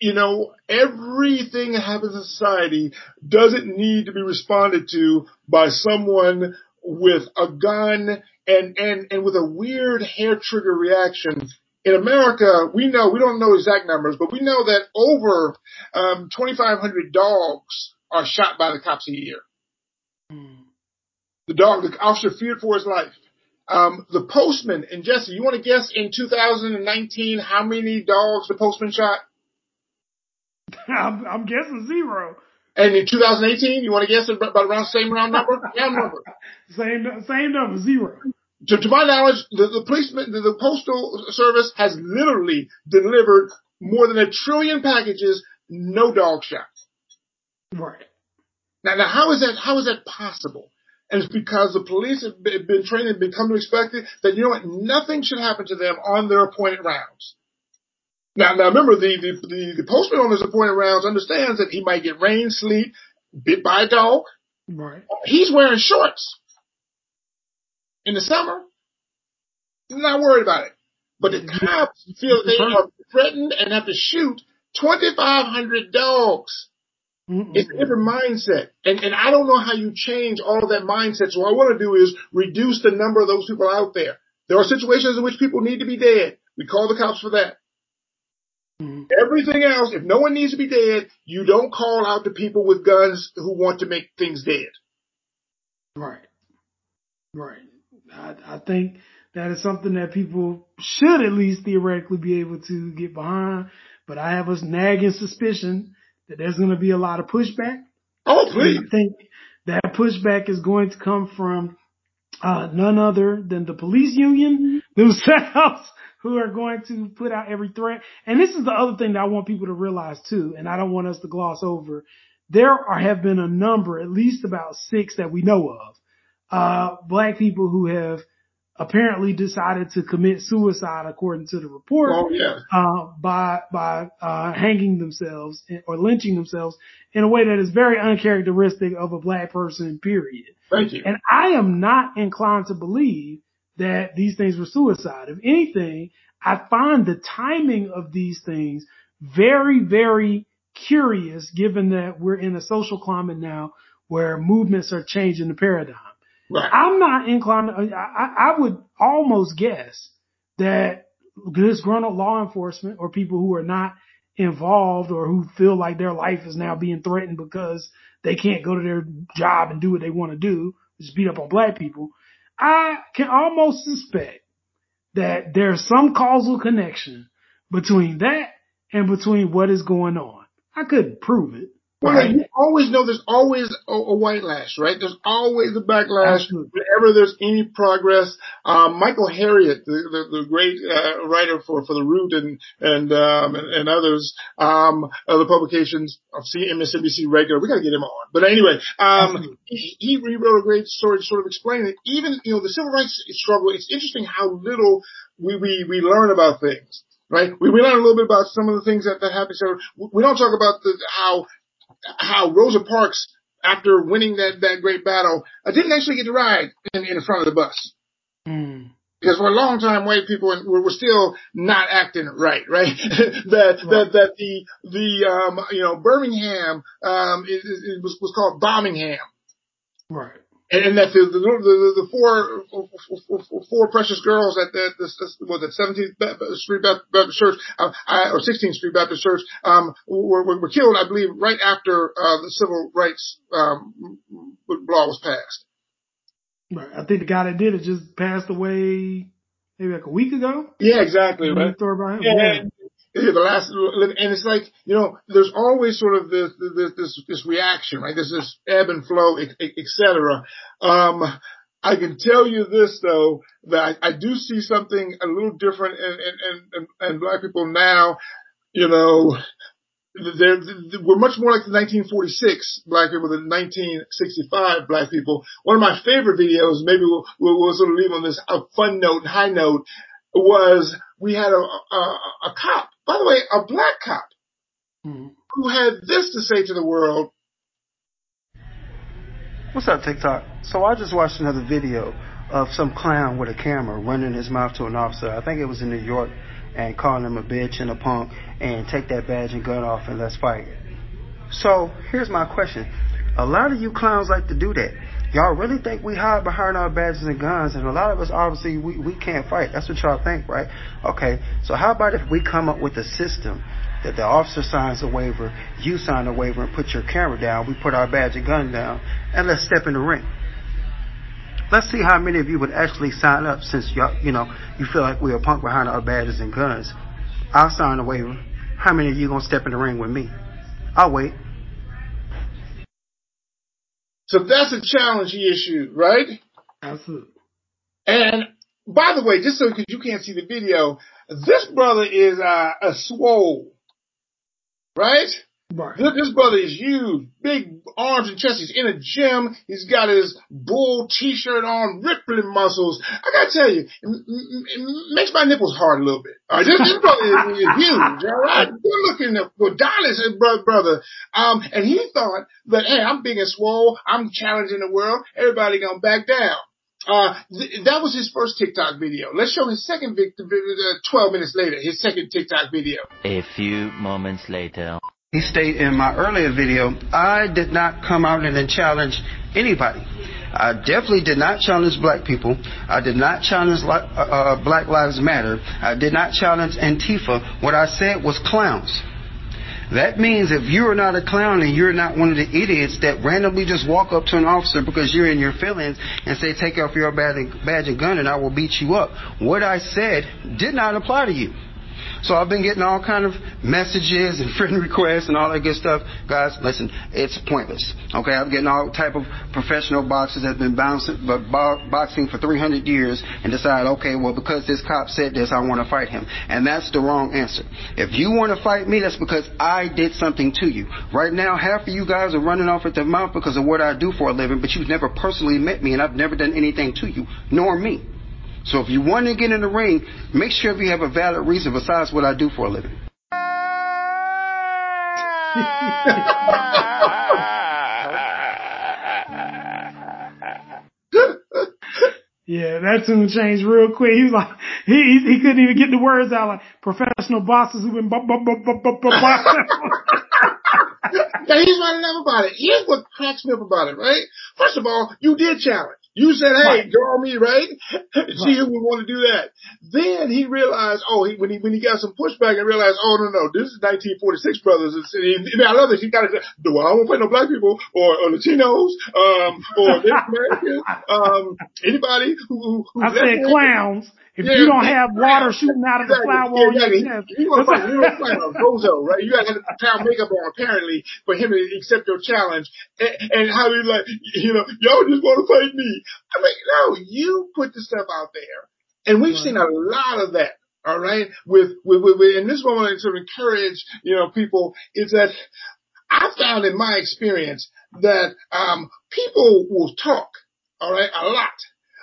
you know, everything that happens in society doesn't need to be responded to by someone with a gun and, and, and with a weird hair trigger reaction. In America, we know, we don't know exact numbers, but we know that over um, 2,500 dogs are shot by the cops a year. Mm. The dog, the officer feared for his life. Um, the postman, and Jesse, you want to guess in 2019 how many dogs the postman shot? I'm, I'm guessing zero. And in 2018, you want to guess about around the same round number? round number. Same, same number, zero. To, to my knowledge, the, the policeman, the, the postal service has literally delivered more than a trillion packages, no dog shot. Right. Now, now, how is that? How is that possible? And it's because the police have been trained and become to expect it that, you know what, nothing should happen to them on their appointed rounds. Now, now remember, the, the, the, the postman on his appointed rounds understands that he might get rain, sleet, bit by a dog. Right. He's wearing shorts in the summer. He's not worried about it. But the cops feel they are threatened and have to shoot 2,500 dogs. Mm-mm. It's a different mindset. And, and I don't know how you change all of that mindset. So what I want to do is reduce the number of those people out there. There are situations in which people need to be dead. We call the cops for that. Mm-hmm. Everything else, if no one needs to be dead, you don't call out the people with guns who want to make things dead. Right. Right. I, I think that is something that people should at least theoretically be able to get behind. But I have a nagging suspicion that there's going to be a lot of pushback. Oh, please. I think that pushback is going to come from uh, none other than the police union themselves who are going to put out every threat. And this is the other thing that I want people to realize too, and I don't want us to gloss over. There are, have been a number, at least about six that we know of, uh, black people who have apparently decided to commit suicide according to the report. Oh, yeah. uh, by, by, uh, hanging themselves or lynching themselves in a way that is very uncharacteristic of a black person, period. Thank you. And I am not inclined to believe that these things were suicide. If anything, I find the timing of these things very, very curious given that we're in a social climate now where movements are changing the paradigm. Right. I'm not inclined. I, I would almost guess that disgruntled law enforcement or people who are not involved or who feel like their life is now being threatened because they can't go to their job and do what they want to do, just beat up on black people. I can almost suspect that there's some causal connection between that and between what is going on. I couldn't prove it, well, right. you always know there's always a, a, white lash, right? There's always a backlash Absolutely. whenever there's any progress. Um, Michael Harriot, the, the, the great uh, writer for, for The Root and and um, and, and, others, um, other publications, of MSNBC regular. We got to get him on. But anyway, um, he, he rewrote a great story to sort of explain it. Even you know the civil rights struggle. It's interesting how little we we, we learn about things right? We, we learn a little bit about some of the things that, that happened. So we don't talk about the, how how Rosa Parks, after winning that, that great battle, uh, didn't actually get to ride in, in front of the bus. Mm. Because for a long time, white people were, were still not acting right, right? that, right. that, that the, the, um, you know, Birmingham, um, it, it was, was called Bombingham. Right and that the the, the, the four four precious girls at the, the was it 17th Street Baptist Church uh, or 16th Street Baptist Church um, were, were killed, I believe, right after uh, the civil rights um, law was passed. Right. I think the guy that did it just passed away maybe like a week ago. Yeah, exactly. Right. Yeah. yeah the last, and it's like, you know, there's always sort of this, this, this, reaction, right? There's this ebb and flow, etc. Um, I can tell you this though, that I, do see something a little different in, in, in, in black people now, you know, they're, we're much more like the 1946 black people than 1965 black people. One of my favorite videos, maybe we'll, we'll, we'll sort of leave on this a fun note and high note, was we had a, a, a cop, by the way, a black cop, mm-hmm. who had this to say to the world. What's up, TikTok? So I just watched another video of some clown with a camera running his mouth to an officer. I think it was in New York and calling him a bitch and a punk and take that badge and gun off and let's fight. So here's my question. A lot of you clowns like to do that. Y'all really think we hide behind our badges and guns and a lot of us obviously we, we can't fight. That's what y'all think, right? Okay, so how about if we come up with a system that the officer signs a waiver, you sign a waiver and put your camera down, we put our badge and gun down, and let's step in the ring. Let's see how many of you would actually sign up since y'all, you know you feel like we're a punk behind our badges and guns. I'll sign a waiver. How many of you gonna step in the ring with me? I'll wait. So that's a challenge he issued, right? Absolutely. And by the way, just so because you can't see the video, this brother is uh, a swole, right? Right. This brother is huge, big arms and chest. He's in a gym. He's got his bull t-shirt on, rippling muscles. I gotta tell you, it, makes my nipples hard a little bit. All right, this, this brother is, is huge. All right, good looking for Dallas, brother. Um, and he thought that, hey, I'm big and swole. I'm challenging the world. Everybody gonna back down. Uh, th- that was his first TikTok video. Let's show his second video, uh, 12 minutes later, his second TikTok video. A few moments later. He stated in my earlier video, I did not come out and challenge anybody. I definitely did not challenge black people. I did not challenge uh, uh, Black Lives Matter. I did not challenge Antifa. What I said was clowns. That means if you are not a clown and you're not one of the idiots that randomly just walk up to an officer because you're in your feelings and say, take off your badge and gun and I will beat you up. What I said did not apply to you. So I've been getting all kind of messages and friend requests and all that good stuff. Guys, listen, it's pointless. Okay, I'm getting all type of professional boxers that have been bouncing, but boxing for 300 years and decide, okay, well, because this cop said this, I want to fight him. And that's the wrong answer. If you want to fight me, that's because I did something to you. Right now, half of you guys are running off at the mouth because of what I do for a living, but you've never personally met me and I've never done anything to you, nor me. So if you want to get in the ring, make sure if you have a valid reason besides what I do for a living. yeah, that tune changed real quick. He was like, he he couldn't even get the words out. Like professional bosses who've been bu- bu- bu- bu- bu- bu- boxing. now here's what I love about it. Here's what cracks me up about it, right? First of all, you did challenge. You said, hey, draw me, right? See who would want to do that. Then he realized, oh, he, when he, when he got some pushback and realized, oh, no, no, this is 1946 brothers. And, and I love this. He got to say, do I don't play no black people or, or Latinos, um, or Native Americans, um, anybody who, who, I said clowns. If yeah, you don't have water shooting out of exactly, the flower on your chest. You want to fight real clown, bozo, right? You got to have clown makeup on apparently for him to accept your challenge. And, and how he like, you know, y'all just want to fight me. I mean, no, you put the stuff out there. And we've right. seen a lot of that. All right. With, with, with, with, and this one I sort of encourage, you know, people is that I found in my experience that, um, people will talk. All right. A lot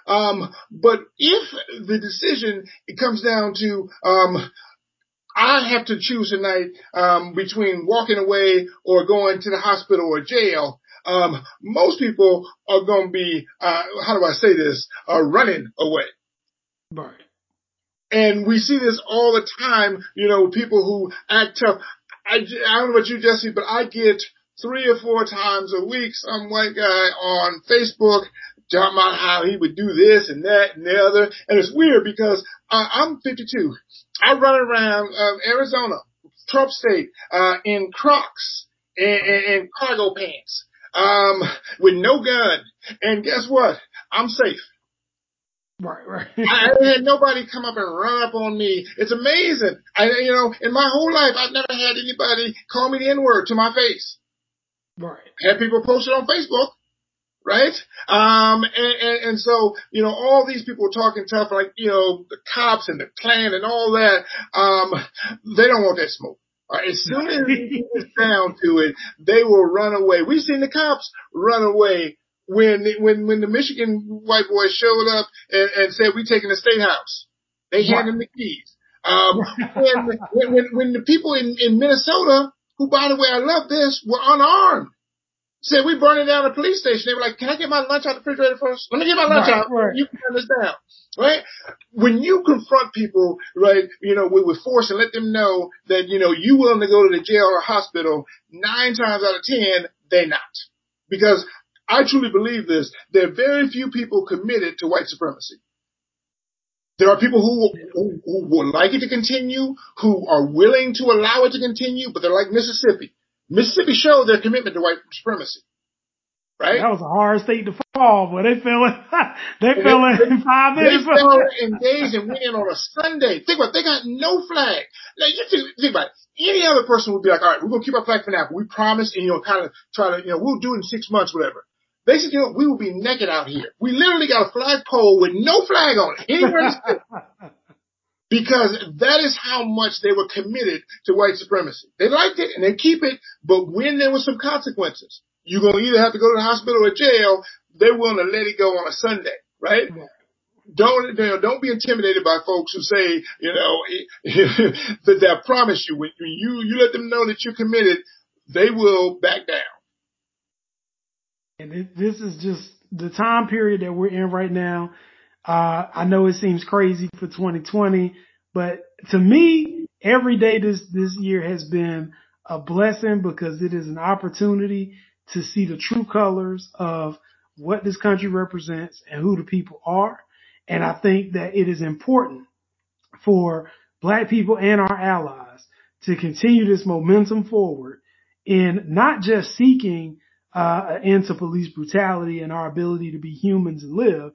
um, but if the decision it comes down to um, I have to choose tonight um, between walking away or going to the hospital or jail. Um, most people are going to be, uh, how do I say this, uh, running away. Right. And we see this all the time, you know, people who act tough. I, I don't know about you, Jesse, but I get three or four times a week some white guy on Facebook talking about how he would do this and that and the other. And it's weird because uh, I'm 52. I run around uh, Arizona, Trump State, uh, in Crocs and, and, and cargo pants, um, with no gun. And guess what? I'm safe. Right, right. I had nobody come up and run up on me. It's amazing. I, you know, in my whole life, I've never had anybody call me the N word to my face. Right. Had people post it on Facebook right? Um, and, and, and, so, you know, all these people talking tough, like, you know, the cops and the Klan and all that, um, they don't want that smoke. Right, as soon as it gets down to it, they will run away. We've seen the cops run away when when when the Michigan white boys showed up and, and said we taking the state house. They handed them the keys. Um, when, when when the people in in Minnesota, who by the way I love this, were unarmed said we burning down the police station. They were like, "Can I get my lunch out of the refrigerator first? Let me get my lunch Right, out. right. You can turn this down." Right? When you confront people, right, you know, with, with force and let them know that you know you willing to go to the jail or hospital, nine times out of ten they not, because I truly believe this. There are very few people committed to white supremacy. There are people who, who, who would like it to continue, who are willing to allow it to continue, but they're like Mississippi. Mississippi showed their commitment to white supremacy. Right? That was a hard state to fall, but they fell in, they And fell they- in five They minutes. fell in days and went in on a Sunday. Think about it. They got no flag. Now you think, think about it. Any other person would be like, all right, we're to keep our flag for now, but we promise and, you know, kind of try to, you know, we'll do it in six months, whatever. They said, you know, we will be naked out here. We literally got a flagpole with no flag on it. Anywhere in the state. Because that is how much they were committed to white supremacy. They liked it and they keep it, but when there was some consequences, you're going to either have to go to the hospital or jail, they're willing to let it go on a Sunday, right? Don't, you know, don't be intimidated by folks who say, you know, that they promise you when you, you let them know that you're committed, they will back down. And this is just the time period that we're in right now. Uh, I know it seems crazy for 2020, but to me, every day this, this year has been a blessing because it is an opportunity to see the true colors of what this country represents and who the people are. And I think that it is important for black people and our allies to continue this momentum forward in not just seeking uh, an end to police brutality and our ability to be humans and live,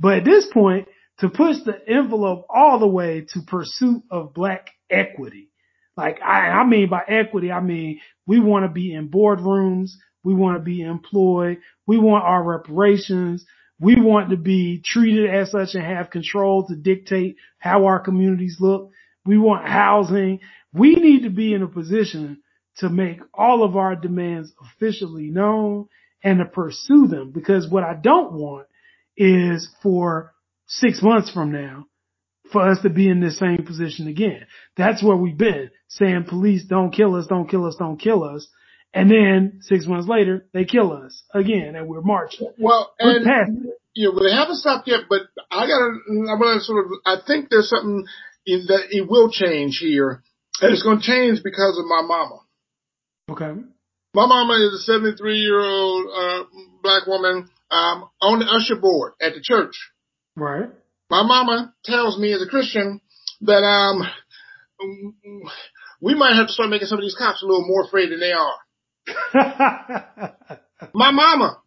but at this point to push the envelope all the way to pursuit of black equity. Like I, I mean by equity, I mean we want to be in boardrooms, we want to be employed, we want our reparations, we want to be treated as such and have control to dictate how our communities look. We want housing. We need to be in a position to make all of our demands officially known and to pursue them because what I don't want is for six months from now for us to be in this same position again. That's where we've been saying police don't kill us, don't kill us, don't kill us. And then six months later, they kill us again and we're marching. Well, We're and past it. you know, they haven't stopped yet, but I gotta, I'm gonna sort of, I think there's something in that it will change here, and it's gonna change because of my mama. Okay. My mama is a 73 year old uh, black woman um, on the usher board at the church. Right. My mama tells me as a Christian that um we might have to start making some of these cops a little more afraid than they are. My mama.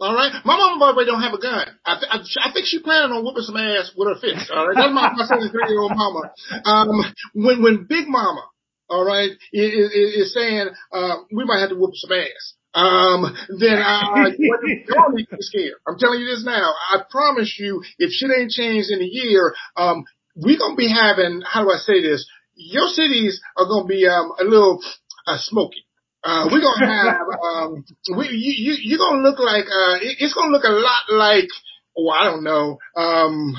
All right. My mama, by the way, don't have a gun. I, th- I, I think she planning on whooping some ass with her fist. All right. That's my, my 73 year old mama. Um, when, when Big Mama, all right, is, is, is saying, uh, we might have to whoop some ass. Um, then uh, you don't need to be scared. I'm telling you this now. I promise you, if shit ain't changed in a year, um, we're gonna be having. How do I say this? Your cities are gonna be um a little uh, smoky. Uh, we're gonna have um, we you you you're gonna look like uh, it, it's gonna look a lot like oh I don't know um,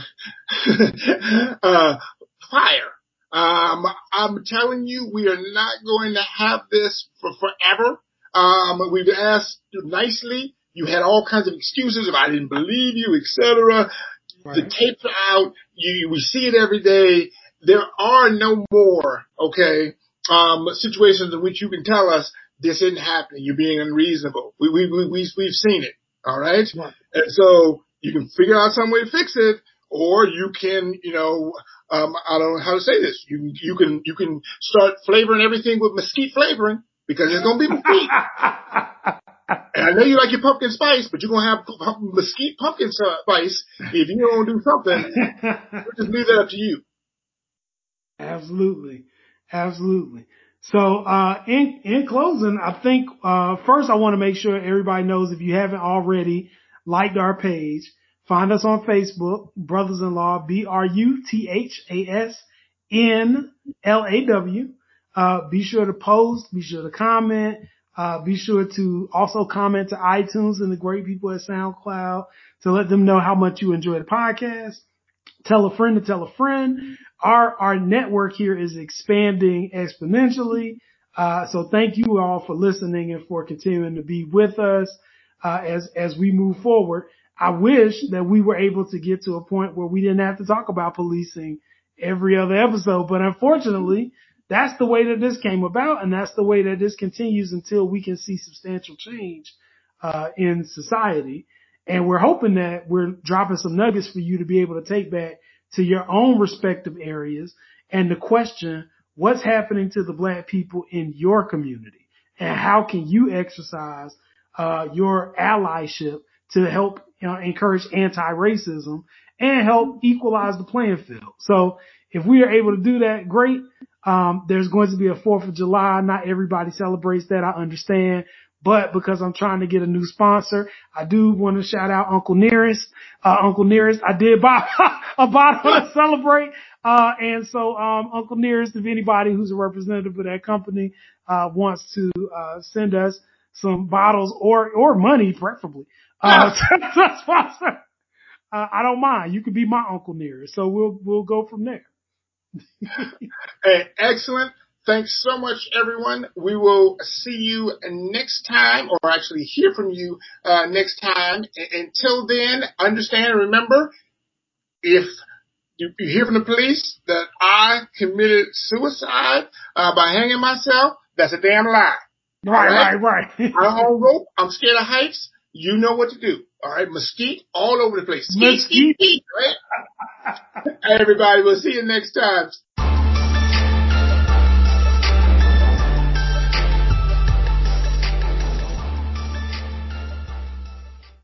uh, fire. Um, I'm telling you, we are not going to have this for forever. Um, we've asked you nicely. You had all kinds of excuses if I didn't believe you, etc. The Right. tapes are out. You, we see it every day. There are no more, okay, um, situations in which you can tell us this isn't happening. You're being unreasonable. We, we, we, we, we've seen it. All right. Right. And so you can figure out some way to fix it or you can, you know, um, I don't know how to say this. You, you can, you can start flavoring everything with mesquite flavoring because it's going to be mesquite. And I know you like your pumpkin spice, but you're gonna have mesquite pumpkin spice if you don't do something. We'll just leave that up to you. Absolutely. Absolutely. So, uh, in, in closing, I think, uh, first I want to make sure everybody knows if you haven't already liked our page, find us on Facebook, Brothers-in-Law, B-R-U-T-H-A-S-N-L-A-W. Uh, be sure to post, be sure to comment, uh, be sure to also comment to iTunes and the great people at SoundCloud to let them know how much you enjoy the podcast. Tell a friend to tell a friend. Our, our network here is expanding exponentially. Uh, so thank you all for listening and for continuing to be with us, uh, as, as we move forward. I wish that we were able to get to a point where we didn't have to talk about policing every other episode, but unfortunately, that's the way that this came about and that's the way that this continues until we can see substantial change, uh, in society. And we're hoping that we're dropping some nuggets for you to be able to take back to your own respective areas and the question, what's happening to the black people in your community and how can you exercise, uh, your allyship to help you know, encourage anti-racism and help equalize the playing field. So if we are able to do that, great. Um, there's going to be a 4th of July. Not everybody celebrates that. I understand. But because I'm trying to get a new sponsor, I do want to shout out Uncle Nearest. Uh, Uncle Nearest, I did buy a bottle to celebrate. Uh, and so, um, Uncle Nearest, if anybody who's a representative of that company, uh, wants to, uh, send us some bottles or, or money, preferably, uh, to sponsor, uh, I don't mind. You could be my Uncle Nearest. So we'll, we'll go from there. hey, excellent. Thanks so much, everyone. We will see you next time, or actually hear from you uh, next time. until then, understand and remember, if you, hear from the police that I committed suicide uh, by hanging myself, that's a damn lie. Right, right, right. right. I'm on rope. I'm scared of heights. You know what to do. All right, mesquite all over the place. Mesquite, mesquite, right? Everybody, we'll see you next time.